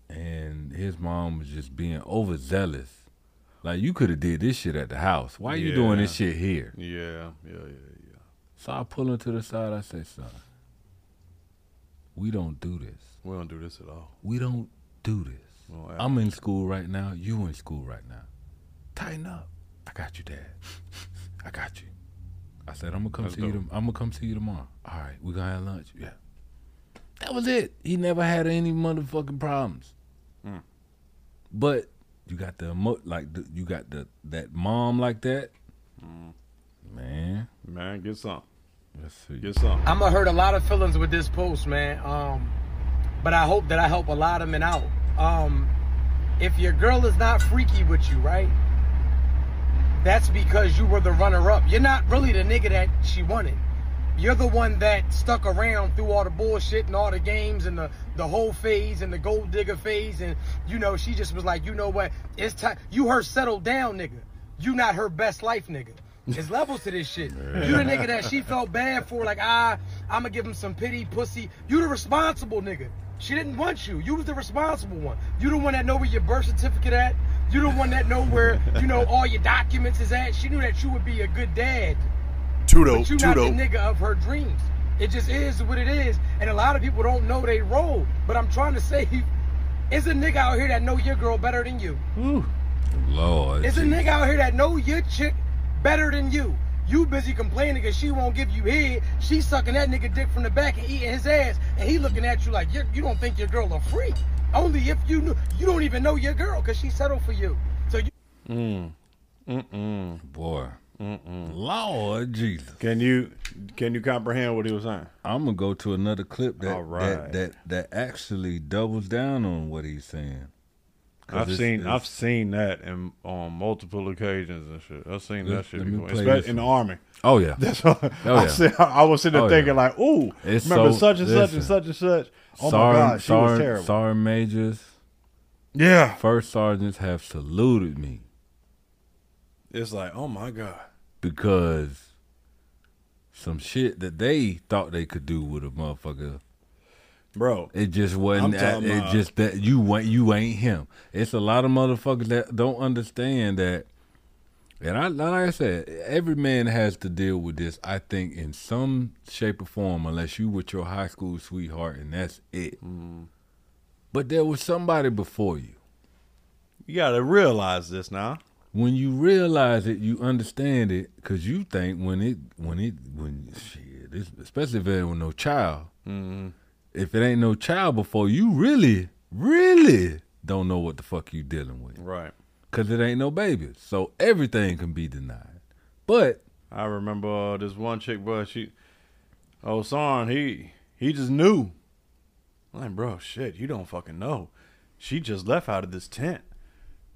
and his mom was just being overzealous. Like you could have did this shit at the house. Why are you doing this shit here? Yeah, yeah, yeah, yeah. So I pull him to the side. I say, son, we don't do this. We don't do this at all. We don't do this. I'm in school right now. You in school right now. Tighten up. I got you, Dad. I got you. I said, I'm gonna come That's see you. dope. I'm gonna come see you tomorrow. All right, we gonna have lunch. Yeah. That was it. He never had any motherfucking problems. Mm. But you got the emo- like the, you got the that mom like that. Man, man, get some. Let's see. Get some. I'm gonna hurt a lot of feelings with this post, man. Um, but I hope that I help a lot of men out. Um, if your girl is not freaky with you, right? That's because you were the runner up. You're not really the nigga that she wanted. You're the one that stuck around through all the bullshit and all the games and the, the whole phase and the gold digger phase. And, you know, she just was like, you know what? It's time. You her settle down, nigga. You not her best life, nigga. There's levels to this shit. You the nigga that she felt bad for, like, ah, I'm gonna give him some pity, pussy. You the responsible nigga. She didn't want you. You was the responsible one. You the one that know where your birth certificate at. You the one that know where, you know, all your documents is at. She knew that you would be a good dad. Tudo, But you not the nigga of her dreams. It just is what it is. And a lot of people don't know they role. But I'm trying to say, it's a nigga out here that know your girl better than you. Lord. It's a nigga out here that know your chick better than you. You busy complaining because she won't give you head. She sucking that nigga dick from the back and eating his ass, and he looking at you like you you don't think your girl a freak. Only if you knew you don't even know your girl because she settled for you. So you Mm. Mm-mm. Boy. Mm-mm. Lord Jesus. Can you can you comprehend what he was saying? I'm gonna go to another clip that All right. that, that that actually doubles down on what he's saying. I've it's- seen it's- I've seen that in, on multiple occasions and shit. I've seen Let- that shit before, especially this in the army. Oh, yeah. that's what Oh, I, yeah. said, I was sitting there Oh, yeah. thinking like, ooh, It's remember so- such and such and such and such. Oh Sergeant- my god, she was terrible. Sergeant majors. Yeah. First sergeants have saluted me It's like, oh my god. because some shit that they thought they could do with a motherfucker. Bro, it just wasn't. It just that you went. You ain't him. It's a lot of motherfuckers that don't understand that. And I, like I said, every man has to deal with this. I think in some shape or form, unless you with your high school sweetheart and that's it. But there was somebody before you. You got to realize this now. When you realize it, you understand it because you think when it when it when shit, especially if there was no child. Mm-hmm. If it ain't no child before you, really, really don't know what the fuck you dealing with. Right. Because it ain't no babies, so everything can be denied. But I remember uh, this one chick, bro. She, oh, son, he he just knew. I'm like, bro, shit, you don't fucking know. She just left out of this tent,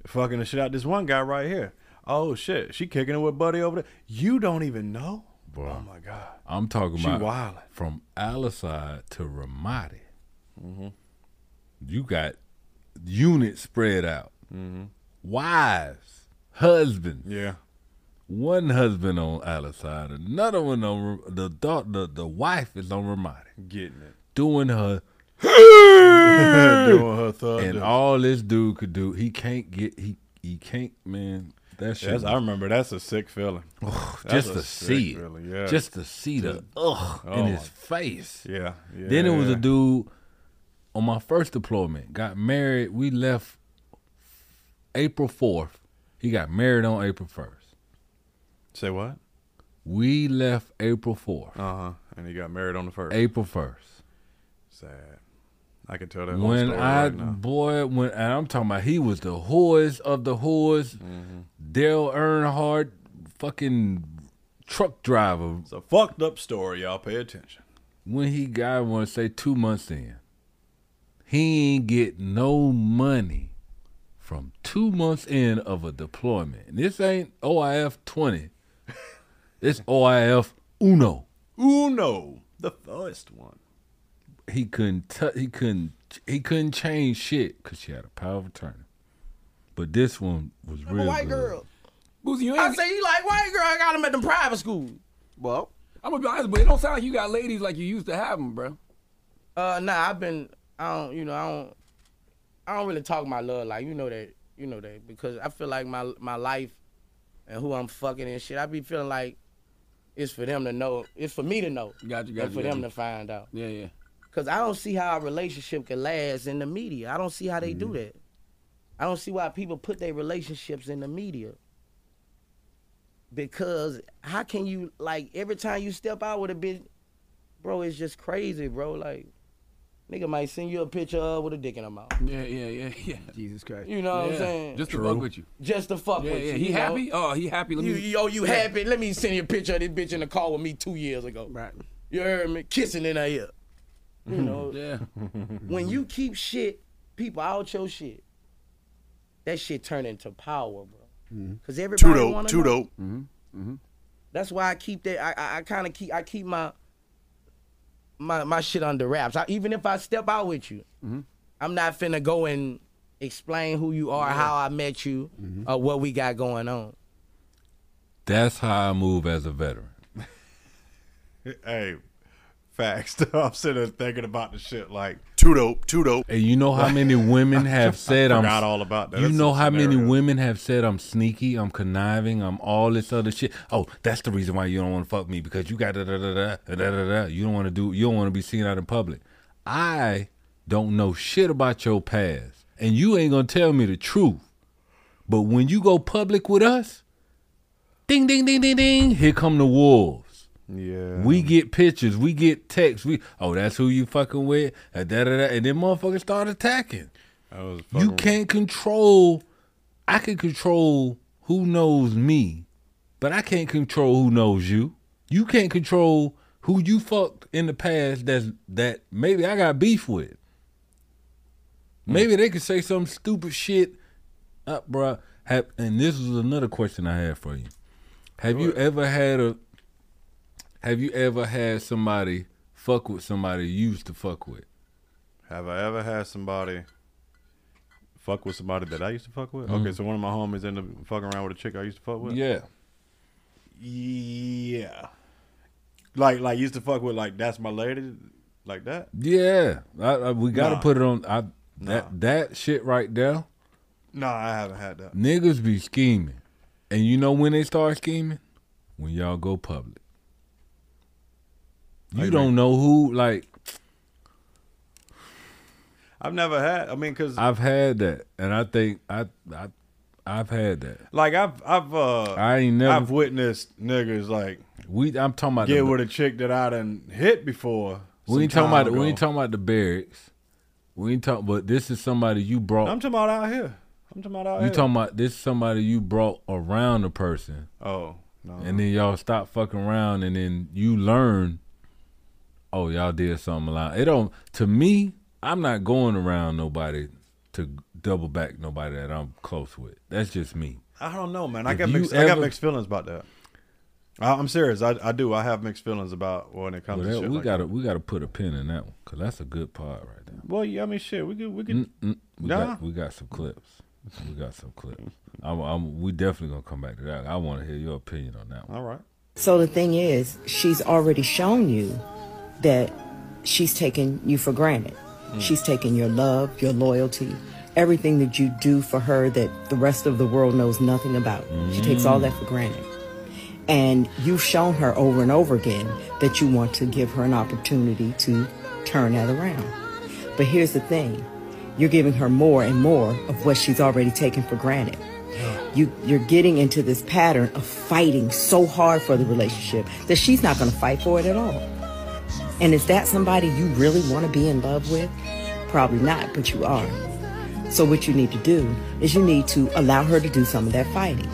fucking the shit out this one guy right here. Oh shit, she kicking it with Buddy over there. You don't even know, bro. Oh my god, I'm talking She about wildin'. from Al Asad to Ramadi. Mhm. You got units spread out. Mhm. Wives, husbands. Yeah. One husband on Al Asad, another one on the da- the the wife is on Ramadi. Getting it. Doing her Doing her thug And all this dude could do, he can't get he he can't man. That shit That's, I remember that's a sick feeling. That's just to see it, feeling, yeah. just to see the ugh Oh in his face. Yeah, yeah. Then it was a dude on my first deployment. Got married. We left April fourth. He got married on April first. Say what? We left April fourth. Uh huh. And he got married on the first. April first. Sad. I can tell that whole When I right boy, when and I'm talking about, he was the whores of the whores. Mm-hmm. Dale Earnhardt, fucking truck driver. It's a fucked up story. Y'all pay attention. When he got, I want to say two months in, he ain't get no money from two months in of a deployment. And this ain't OIF twenty. It's OIF Uno. Uno, the first one. He couldn't. T- he couldn't. He couldn't change shit because she had a power of attorney. But this one was I'm real a white good. girl. Boosie, you ain't. I say you like white girl. I got them at the private school. Well, I'm gonna be honest, but it don't sound like you got ladies like you used to have them, bro. uh, nah, I've been. I don't. You know, I don't. I don't really talk my love like you know that. You know that because I feel like my my life and who I'm fucking and shit. I be feeling like it's for them to know. It's for me to know. Got you, got and you, for got them you. to find out. Yeah, yeah. Cause I don't see how a relationship can last in the media. I don't see how they do mm-hmm. that. I don't see why people put their relationships in the media. Because how can you like every time you step out with a bitch, bro? It's just crazy, bro. Like, nigga might send you a picture of with a dick in her mouth. Yeah, yeah, yeah, yeah. Jesus Christ. You know what I'm saying? Just to fuck with you. Just to fuck Yeah, with yeah. you. He you know? happy? Oh, he happy. Let you, me- you- oh, you happy? Let me send you a picture of this bitch in the car with me two years ago. Right. You heard me kissing in her ear. You know. Yeah. when you keep shit, people out your shit, that shit turn into power, bro. because everybody dope, wanna too know. dope. Mm-hmm. That's why I keep that. I I, I kind of keep I keep my my my shit under wraps. I, even if I step out with you, mm-hmm. I'm not finna go and explain who you are, how I met you, mm-hmm. or what we got going on. That's how I move as a veteran. Hey, facts. I'm sitting there thinking about the shit like too dope, too dope. And you know how many women have said I'm not all about that. You that's know how scenario. many women have said I'm sneaky, I'm conniving, I'm all this other shit. Oh, that's the reason why you don't want to fuck me because you got da da da da da da da. You don't want to do. You don't want to be seen out in public. I don't know shit about your past, and you ain't gonna tell me the truth. But when you go public with us, ding ding ding ding ding, here come the wolves. Yeah. We get pictures, we get texts. We oh, that's who you fucking with, uh, da da da, and then motherfuckers start attacking. You can't control. I can control who knows me, but I can't control who knows you. You can't control who you fucked in the past. That's that maybe I got beef with. Maybe they could say some stupid shit, up, bruh. Have, and this is another question I have for you. Have you ever had a? Have you ever had somebody fuck with somebody you used to fuck with? Have I ever had somebody fuck with somebody that I used to fuck with? Mhm. Okay, so one of my homies ended up fucking around with a chick I used to fuck with. Yeah. Yeah. Like, like used to fuck with like that's my lady, like that. Yeah, I, I, we got to Nah. put it on. I, that that shit right there. No, I haven't had that. Niggas be scheming, and you know when they start scheming when y'all go public. You don't know who. Like I've never had. I mean, cause I've had that, and I think I I I've had that. like I've I've uh I ain't never- I've witnessed niggas like We I'm talking about get the, with a chick that I done hit before. we ain't talking about time we ain't talking about the barracks. We ain't talking, but this is somebody you brought. I'm talking about out here. I'm talking about out you here. You talking about this is somebody you brought around a person. Oh no. and then y'all stop fucking around, and then you learn. Oh, y'all did something like it. Don't to me. I'm not going around nobody to double back nobody that I'm close with. That's just me. I don't know, man. I If got you mixed. I got mixed feelings about that. I, I'm serious. I, I do. I have mixed feelings about when it comes Well, to that- shit we like gotta that. we gotta put a pin in that one because that's a good part right there. Well, yeah. I mean, shit. We could. We could. We Nah. got we got some clips. We got some clips. I'm, I'm, we definitely gonna come back to that. I want to hear your opinion on that one. All right. So the thing is, she's already shown you that she's taken you for granted. Mm. She's taken your love, your loyalty, everything that you do for her that the rest of the world knows nothing about. She takes all that for granted. And you've shown her over and over again that you want to give her an opportunity to turn that around. But here's the thing you're giving her more and more of what she's already taken for granted. You, you're getting into this pattern of fighting so hard for the relationship that she's not going to fight for it at all. And is that somebody you really want to be in love with? Probably not, but you are. So, what you need to do is you need to allow her to do some of that fighting.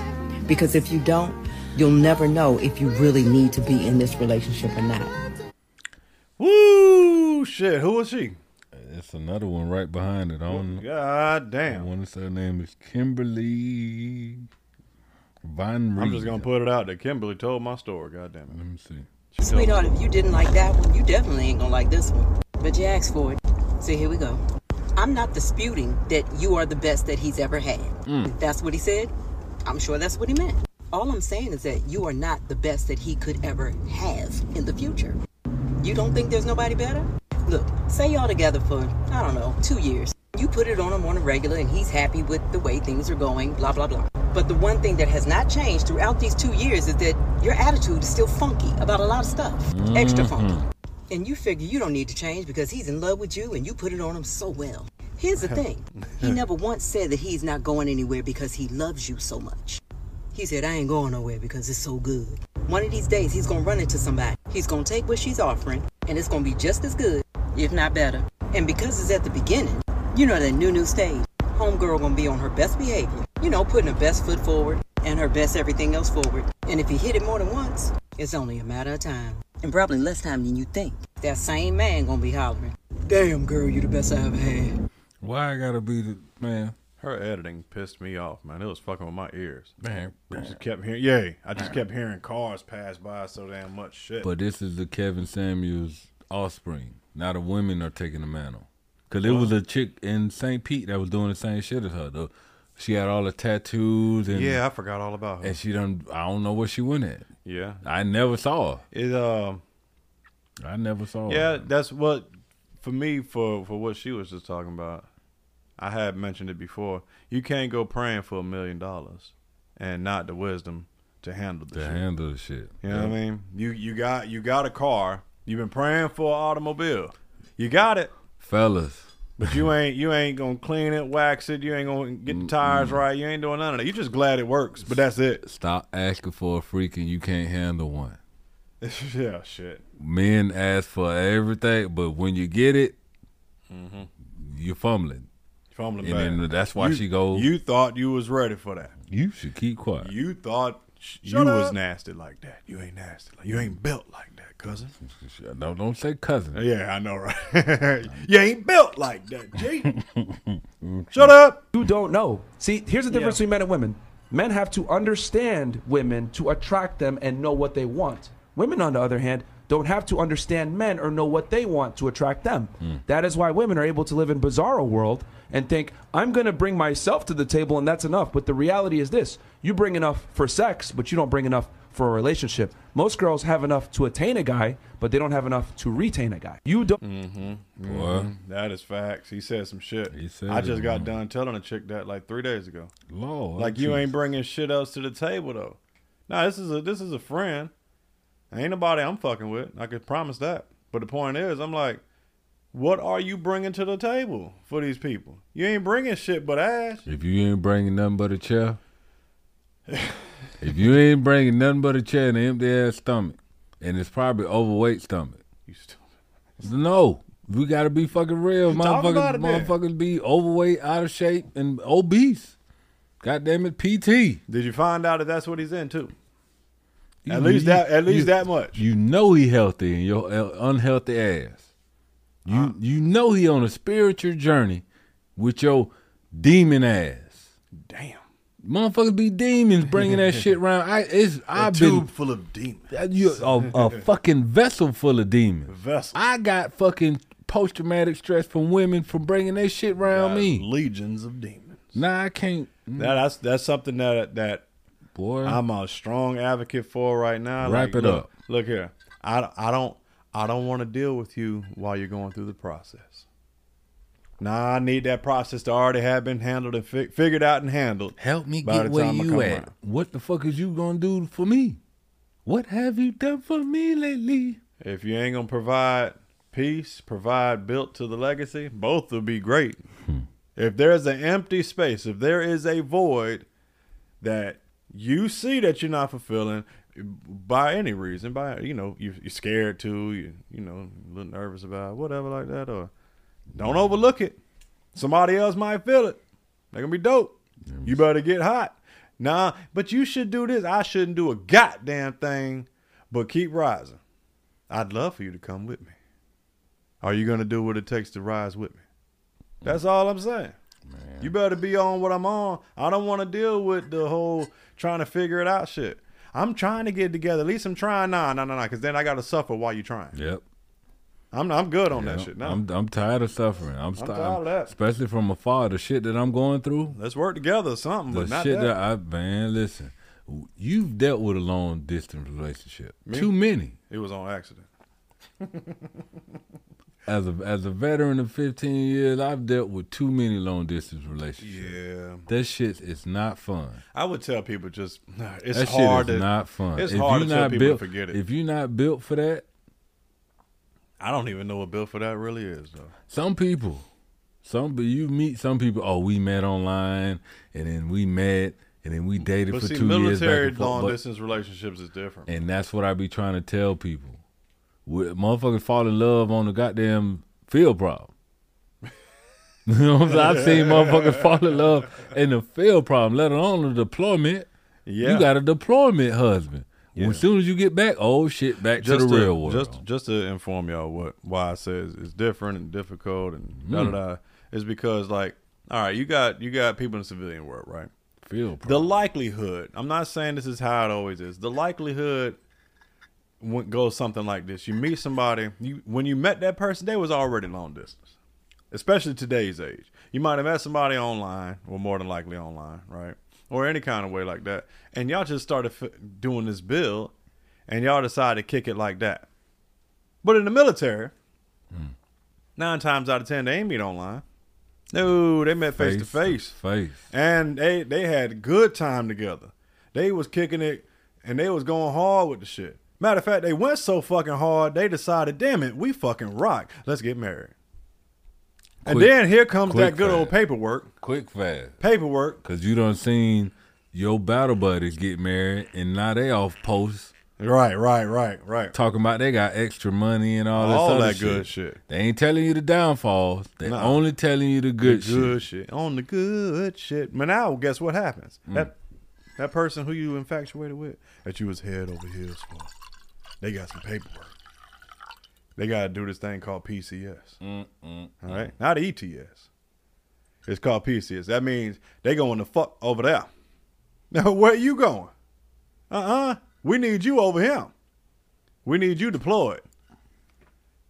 Because if you don't, you'll never know if you really need to be in this relationship or not. Woo! Shit. Who was she? It's another one right behind it. I don't. God damn. I want to say her name is Kimberly Von Reed. I'm just gonna put it out that Kimberly told my story. God damn it. Let me see. Sweetheart, if you didn't like that one, you definitely ain't gonna like this one. But you asked for it. So here we go. I'm not disputing that you are the best that he's ever had. If that's what he said, I'm sure that's what he meant. All I'm saying is that you are not the best that he could ever have in the future. You don't think there's nobody better? Look, say y'all together for, I don't know, two years. You put it on him on a regular and he's happy with the way things are going, blah, blah, blah. But the one thing that has not changed throughout these two years is that your attitude is still funky about a lot of stuff. Extra mm-hmm. funky. And you figure you don't need to change because he's in love with you and you put it on him so well. Here's the thing he never once said that he's not going anywhere because he loves you so much. He said, I ain't going nowhere because it's so good. One of these days, he's gonna run into somebody. He's gonna take what she's offering, and it's gonna be just as good, if not better. And because it's at the beginning, you know that new, new stage, homegirl gonna be on her best behavior. You know, putting her best foot forward and her best everything else forward. And if he hit it more than once, it's only a matter of time. And probably less time than you think. That same man gonna be hollering, Damn, girl, you the best I ever had. Why I gotta be the man? Her editing pissed me off, man. It was fucking with my ears. Man, I just kept hearing, yay! I just kept hearing cars pass by so damn much shit. But this is the Kevin Samuels offspring. Now the women are taking the mantle. Cause it was a chick in St. Pete that was doing the same shit as her. Though she had all the tattoos and yeah, I forgot all about her. and she done. I don't know where she went at. Yeah. I never saw her. It um, I never saw her. yeah, that's what for me for for what she was just talking about. I had mentioned it before. You can't go praying for a million dollars and not the wisdom to handle the To shit. handle the shit. You know what I mean? You you got you got a car. You've been praying for an automobile. You got it, fellas. but you ain't you ain't gonna clean it, wax it. You ain't gonna get the tires right. You ain't doing none of that. You just glad it works, but that's it. Stop asking for a freak and you can't handle one. yeah, shit. Men ask for everything, but when you get it, Mhm. you're fumbling. Fumbling and bad. then that's why You- she goes. You thought you was ready for that. You should keep quiet. You thought sh- you Shut was nasty like that. You ain't nasty. Like, you ain't built like that, cousin. No, don't say cousin. Yeah, I know, right? you ain't built like that, G. Shut up. You don't know. See, here's the difference between men and women. Men have to understand women to attract them and know what they want. Women, on the other hand, don't have to understand men or know what they want to attract them. Hmm. That is why women are able to live in bizarro world and think, I'm going to bring myself to the table and that's enough. But the reality is this you bring enough for sex, but you don't bring enough for a relationship. Most girls have enough to attain a guy, but they don't have enough to retain a guy. You don't. Mm-hmm. Boy. Mhm. That is facts. He said some shit. He said I just it, got man. done telling a chick that like three days ago. Lord, like you jeez. ain't bringing shit else to the table though. Nah, this is a this is a friend. Ain't nobody I'm fucking with. I could promise that. But the point is, I'm like, what are you bringing to the table for these people? You ain't bringing shit but ass. If you ain't bringing nothing but a chair, if you ain't bringing nothing but a chair and an empty ass stomach, and it's probably overweight stomach, you still no. We gotta be fucking real, motherfuckers. about it. Motherfuckers be overweight, out of shape, and obese. God damn it, PT. Did you find out that that's what he's into? You- At least you- that at least you- that much. You know he healthy in your uh, unhealthy ass. You Uh. you know he on a spiritual journey with your demon ass. Motherfuckers be demons bringing that shit around. I it's I've tube been full of demons. Uh, You, a, a fucking vessel full of demons. Vessel. I got fucking post traumatic stress from women for bringing that shit around Got me. Legions of demons. Nah, I can't. That, that's that's something that that boy I'm a strong advocate for right now. Wrap Like, it look, up. Look here, I I don't I don't want to deal with you while you're going through the process. Nah, I need that process to already have been handled and fi- figured out and handled. Help me get where you at. around. What the fuck is you gonna do for me? What have you done for me lately? If you ain't gonna provide peace, provide built to the legacy, both will be great. Hmm. If there's an empty space, if there is a void that you see that you're not fulfilling by any reason, by you know, you, you're scared to, you you know, a little nervous about whatever like that, or don't overlook it. Somebody else might feel it. They're gonna be dope. You better get hot. Nah, but you should do this. I shouldn't do a goddamn thing, but keep rising. I'd love for you to come with me. Are you gonna do what it takes to rise with me? That's all I'm saying. Man. You better be on what I'm on. I don't want to deal with the whole trying to figure it out shit. I'm trying to get together. At least I'm trying. Nah, nah, nah, nah. Because then I got to suffer while you're trying. Yep. I'm I'm good on that shit. now. I'm I'm tired of suffering. I'm, sti- tired of that. especially from afar. The shit that I'm going through. Let's work together or something, The but not shit that. that I man, listen. You've dealt with a long distance relationship. Me? Too many. It was on accident. As a as a veteran of 15 years, I've dealt with too many long distance relationships. Yeah. That shit is not fun. I would tell people just it's that hard shit is to not fun. It's if hard tell not people built, to forget it. If you're not built for that, I don't even know what built for that really is though. Some people, some but you meet some people. Oh, we met online, and then we met, and then we dated But for see, two years back military and forth. long But- distance relationships is different. and that's what I be trying to tell people. With- Motherfuckers fall in love on the goddamn field problem. you know what I'm saying? I've seen motherfuckers fall in love in the field problem, let alone the deployment. Yeah. You got a deployment husband. As soon as you get back, oh shit, back to the to, real world. Just just to inform y'all what why I say it's, different and difficult and da da Mm. da is because like All right, you got you got people in the civilian world, right? Feel the likelihood. I'm not saying this is how it always is. The likelihood goes something like this: you meet somebody, you when you met that person, they was already long distance. Especially today's age, you might have met somebody online, or more than likely online, right? Or any kind of way like that, and y'all just started f- doing this build, and y'all decided to kick it like that. But in the military, hmm. nine times out of ten, they ain't meet online. No, they met face to face. Face. And they they had a good time together. They was kicking it and they was going hard with the shit. Matter of fact, they went so fucking hard, they decided, damn it, we fucking rock. Let's get married. And Quick- then here comes that good old paperwork. Quick fast. Paperwork. Cause you done seen your battle buddies get married and now they off post. Right, right, right, right. Talking about they got extra money and all this All other that good shit. They ain't telling you the downfalls. They Nah. only telling you the good, The shit. good shit. On the good shit. But now guess what happens? Mm. That that person who you infatuated with, that you was head over heels for, they got some paperwork. They gotta do this thing called PCS. Mm, mm, All right, not ETS. It's called PCS. That means they going to fuck over there. Now where you going? Uh uh We need you over here. We need you deployed.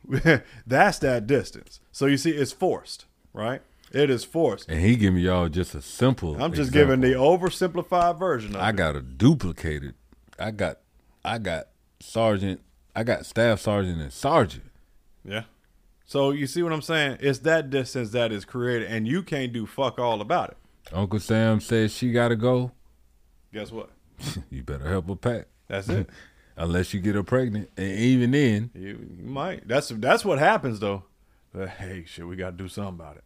That's that distance. So you see, it's forced, right? It is forced. And he giving y'all just a simple. I'm just example. giving the oversimplified version of I it. got a duplicated. I got, I got sergeant. I got staff sergeant and sergeant. Yeah. So you see what I'm saying? It's that distance that is created, and you can't do fuck all about it. Uncle Sam says she got to go. Guess what? you better help her pack. That's it. Unless you get her pregnant, and even then, You, you might. That's that's what happens though. But, hey, shit, we got to do something about it.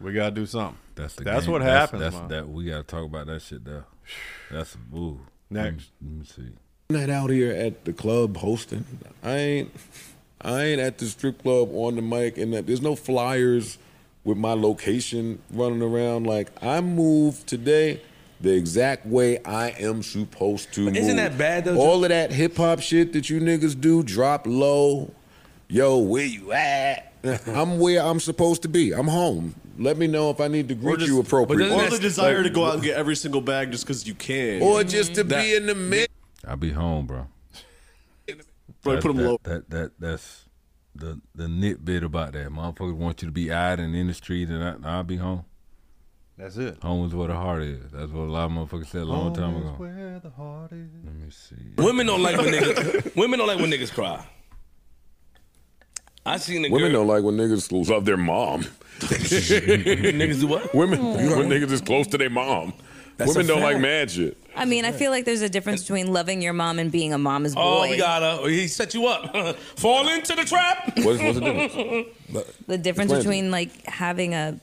We got to do something. that's the. That's game. what That's- happens, That's, that we got to talk about that shit though. That's ooh. Next. Let me see. Not out here at the club hosting. I ain't. I ain't at the strip club on the mic, and there's no flyers with my location running around. Like I moved today the exact way I am supposed to. But isn't move. that bad, though, All of that hip hop shit that you niggas do, drop low. Yo, where you at? I'm where I'm supposed to be. I'm home. Let me know if I need to greet you appropriately. Or the desire to go out and get every single bag just because you can. Or just to be in the mix. I'll be home, bro. Bro, That's- put 'em that, low. That that that's the the nitbit about that. Motherfuckers want you to be out and in the street, and I, I'll be home. That's it. Home is where the heart is. That's what a lot of motherfuckers said a long time ago. where the heart is. Let me see. Women don't like when niggas. women don't like when niggas cry. I seen a Women girl. don't like when niggas love their mom. niggas do what? Women, Mm. when niggas is close to their mom. That's Women don't like fact. mad shit. I mean, I feel like there's a difference between loving your mom and being a mama's oh, boy. Oh, we gotta. He set you up. Fall into the trap. What's- what's the difference? the difference Explain between like having a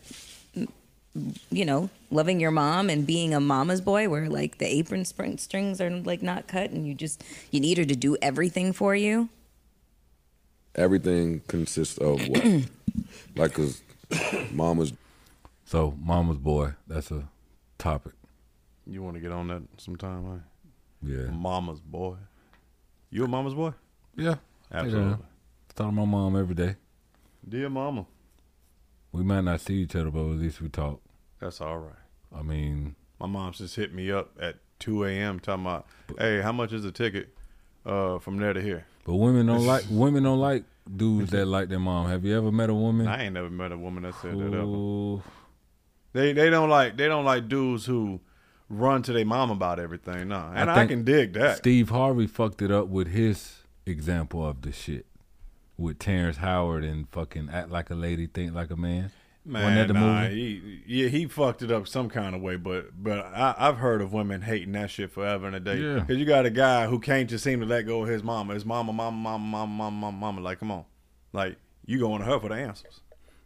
you know loving your mom and being a mama's boy where like the apron spring strings are like not cut and you just you need her to do everything for you Everything consists of what? like, cause mama's. So, mama's boy. That's a topic. You want to get on that sometime, man? Yeah. Mama's boy. You a mama's boy? Yeah. Absolutely. Yeah. Thought of my mom every day. Dear mama. We might not see each other, but at least we talk. That's all right. I mean, My mom just hit me up at 2 a.m. talking about, hey, how much is the ticket uh, from there to here? but women don't like women don't like dudes that like their mom. Have you ever met a woman? I ain't never met a woman that said that ever. They they don't like they don't like dudes who run to their mom about everything. No, and I, think can dig that. Steve Harvey fucked it up with his example of the shit with Terrence Howard and fucking act like a lady, think like a man. Man, the nah, he yeah he fucked it up some kind of way, but but I, I've heard of women hating that shit forever and a day. Yeah. Because you got a guy who can't just seem to let go of his mama. His mama, mama, mama, mama, mama, mama, mama. Like, come on, like you going to her for the answers.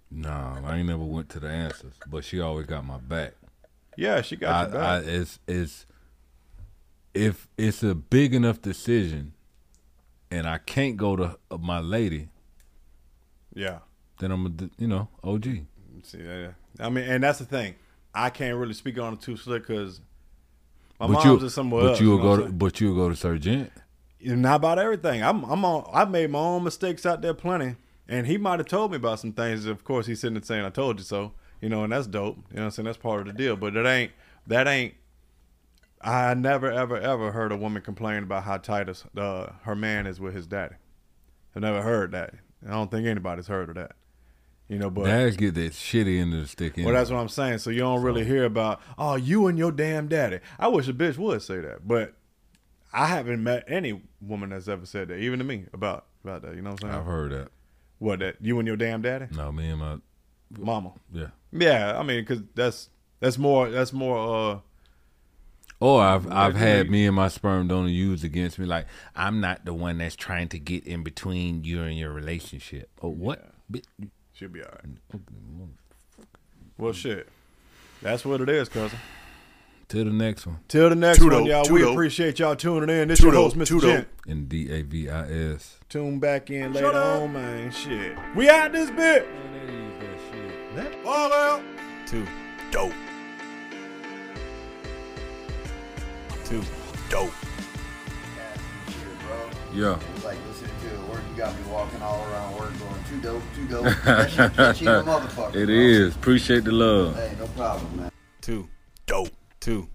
Nah, I ain't never went to the answers, but she always got my back. Yeah, she got I, your back. I, it's it's if it's a big enough decision, and I can't go to my lady, yeah. then I'm a, you know OG. See, yeah. I mean, and that's the thing. I can't really speak on it too slick because my but mom's you, is somewhere but else. you'll you know go to, but you'll go to Sergeant. not about everything. I'm I'm on. I've made my own mistakes out there plenty, and he might have told me about some things. Of course, he's sitting there saying, "I told you so." You know, and that's dope. You know what I'm saying? That's part of the deal. But it ain't that ain't I never ever ever heard a woman complain about how tight his, uh, her man is with his daddy. I've never heard that. I don't think anybody's heard of that. You know, but Dads get that shitty end of the stick in. well, that's what I'm saying. So you don't really hear about, oh, you and your damn daddy. I wish a bitch would say that, but I haven't met any woman that's ever said that, even to me, about about that. You know what I'm saying? I've heard that. What that you and your damn daddy? No, me and my mama. Yeah. Yeah, I mean, because that's that's more that's more. uh Or I've I've had me and my sperm donor used against me. Like I'm not the one that's trying to get in between you and your relationship. Oh, what? Bi- Should be all right. Well, shit. That's what it is, cousin. Till the next one. Till the next Tudo, one, y'all. We appreciate y'all tuning in. This your host, Mr. Tudo. Gent. And D A V I S. Tune back in Shut later up. on, man. Shit. We out this bit. All out. Two. Dope. Two. Dope. Yeah. It's like listening to it work. You got me walking all around work going, too dope, too dope. That shit catchy as a motherfucker. It bro. is. Appreciate the love. Hey, no problem, man. Two. Dope. Two.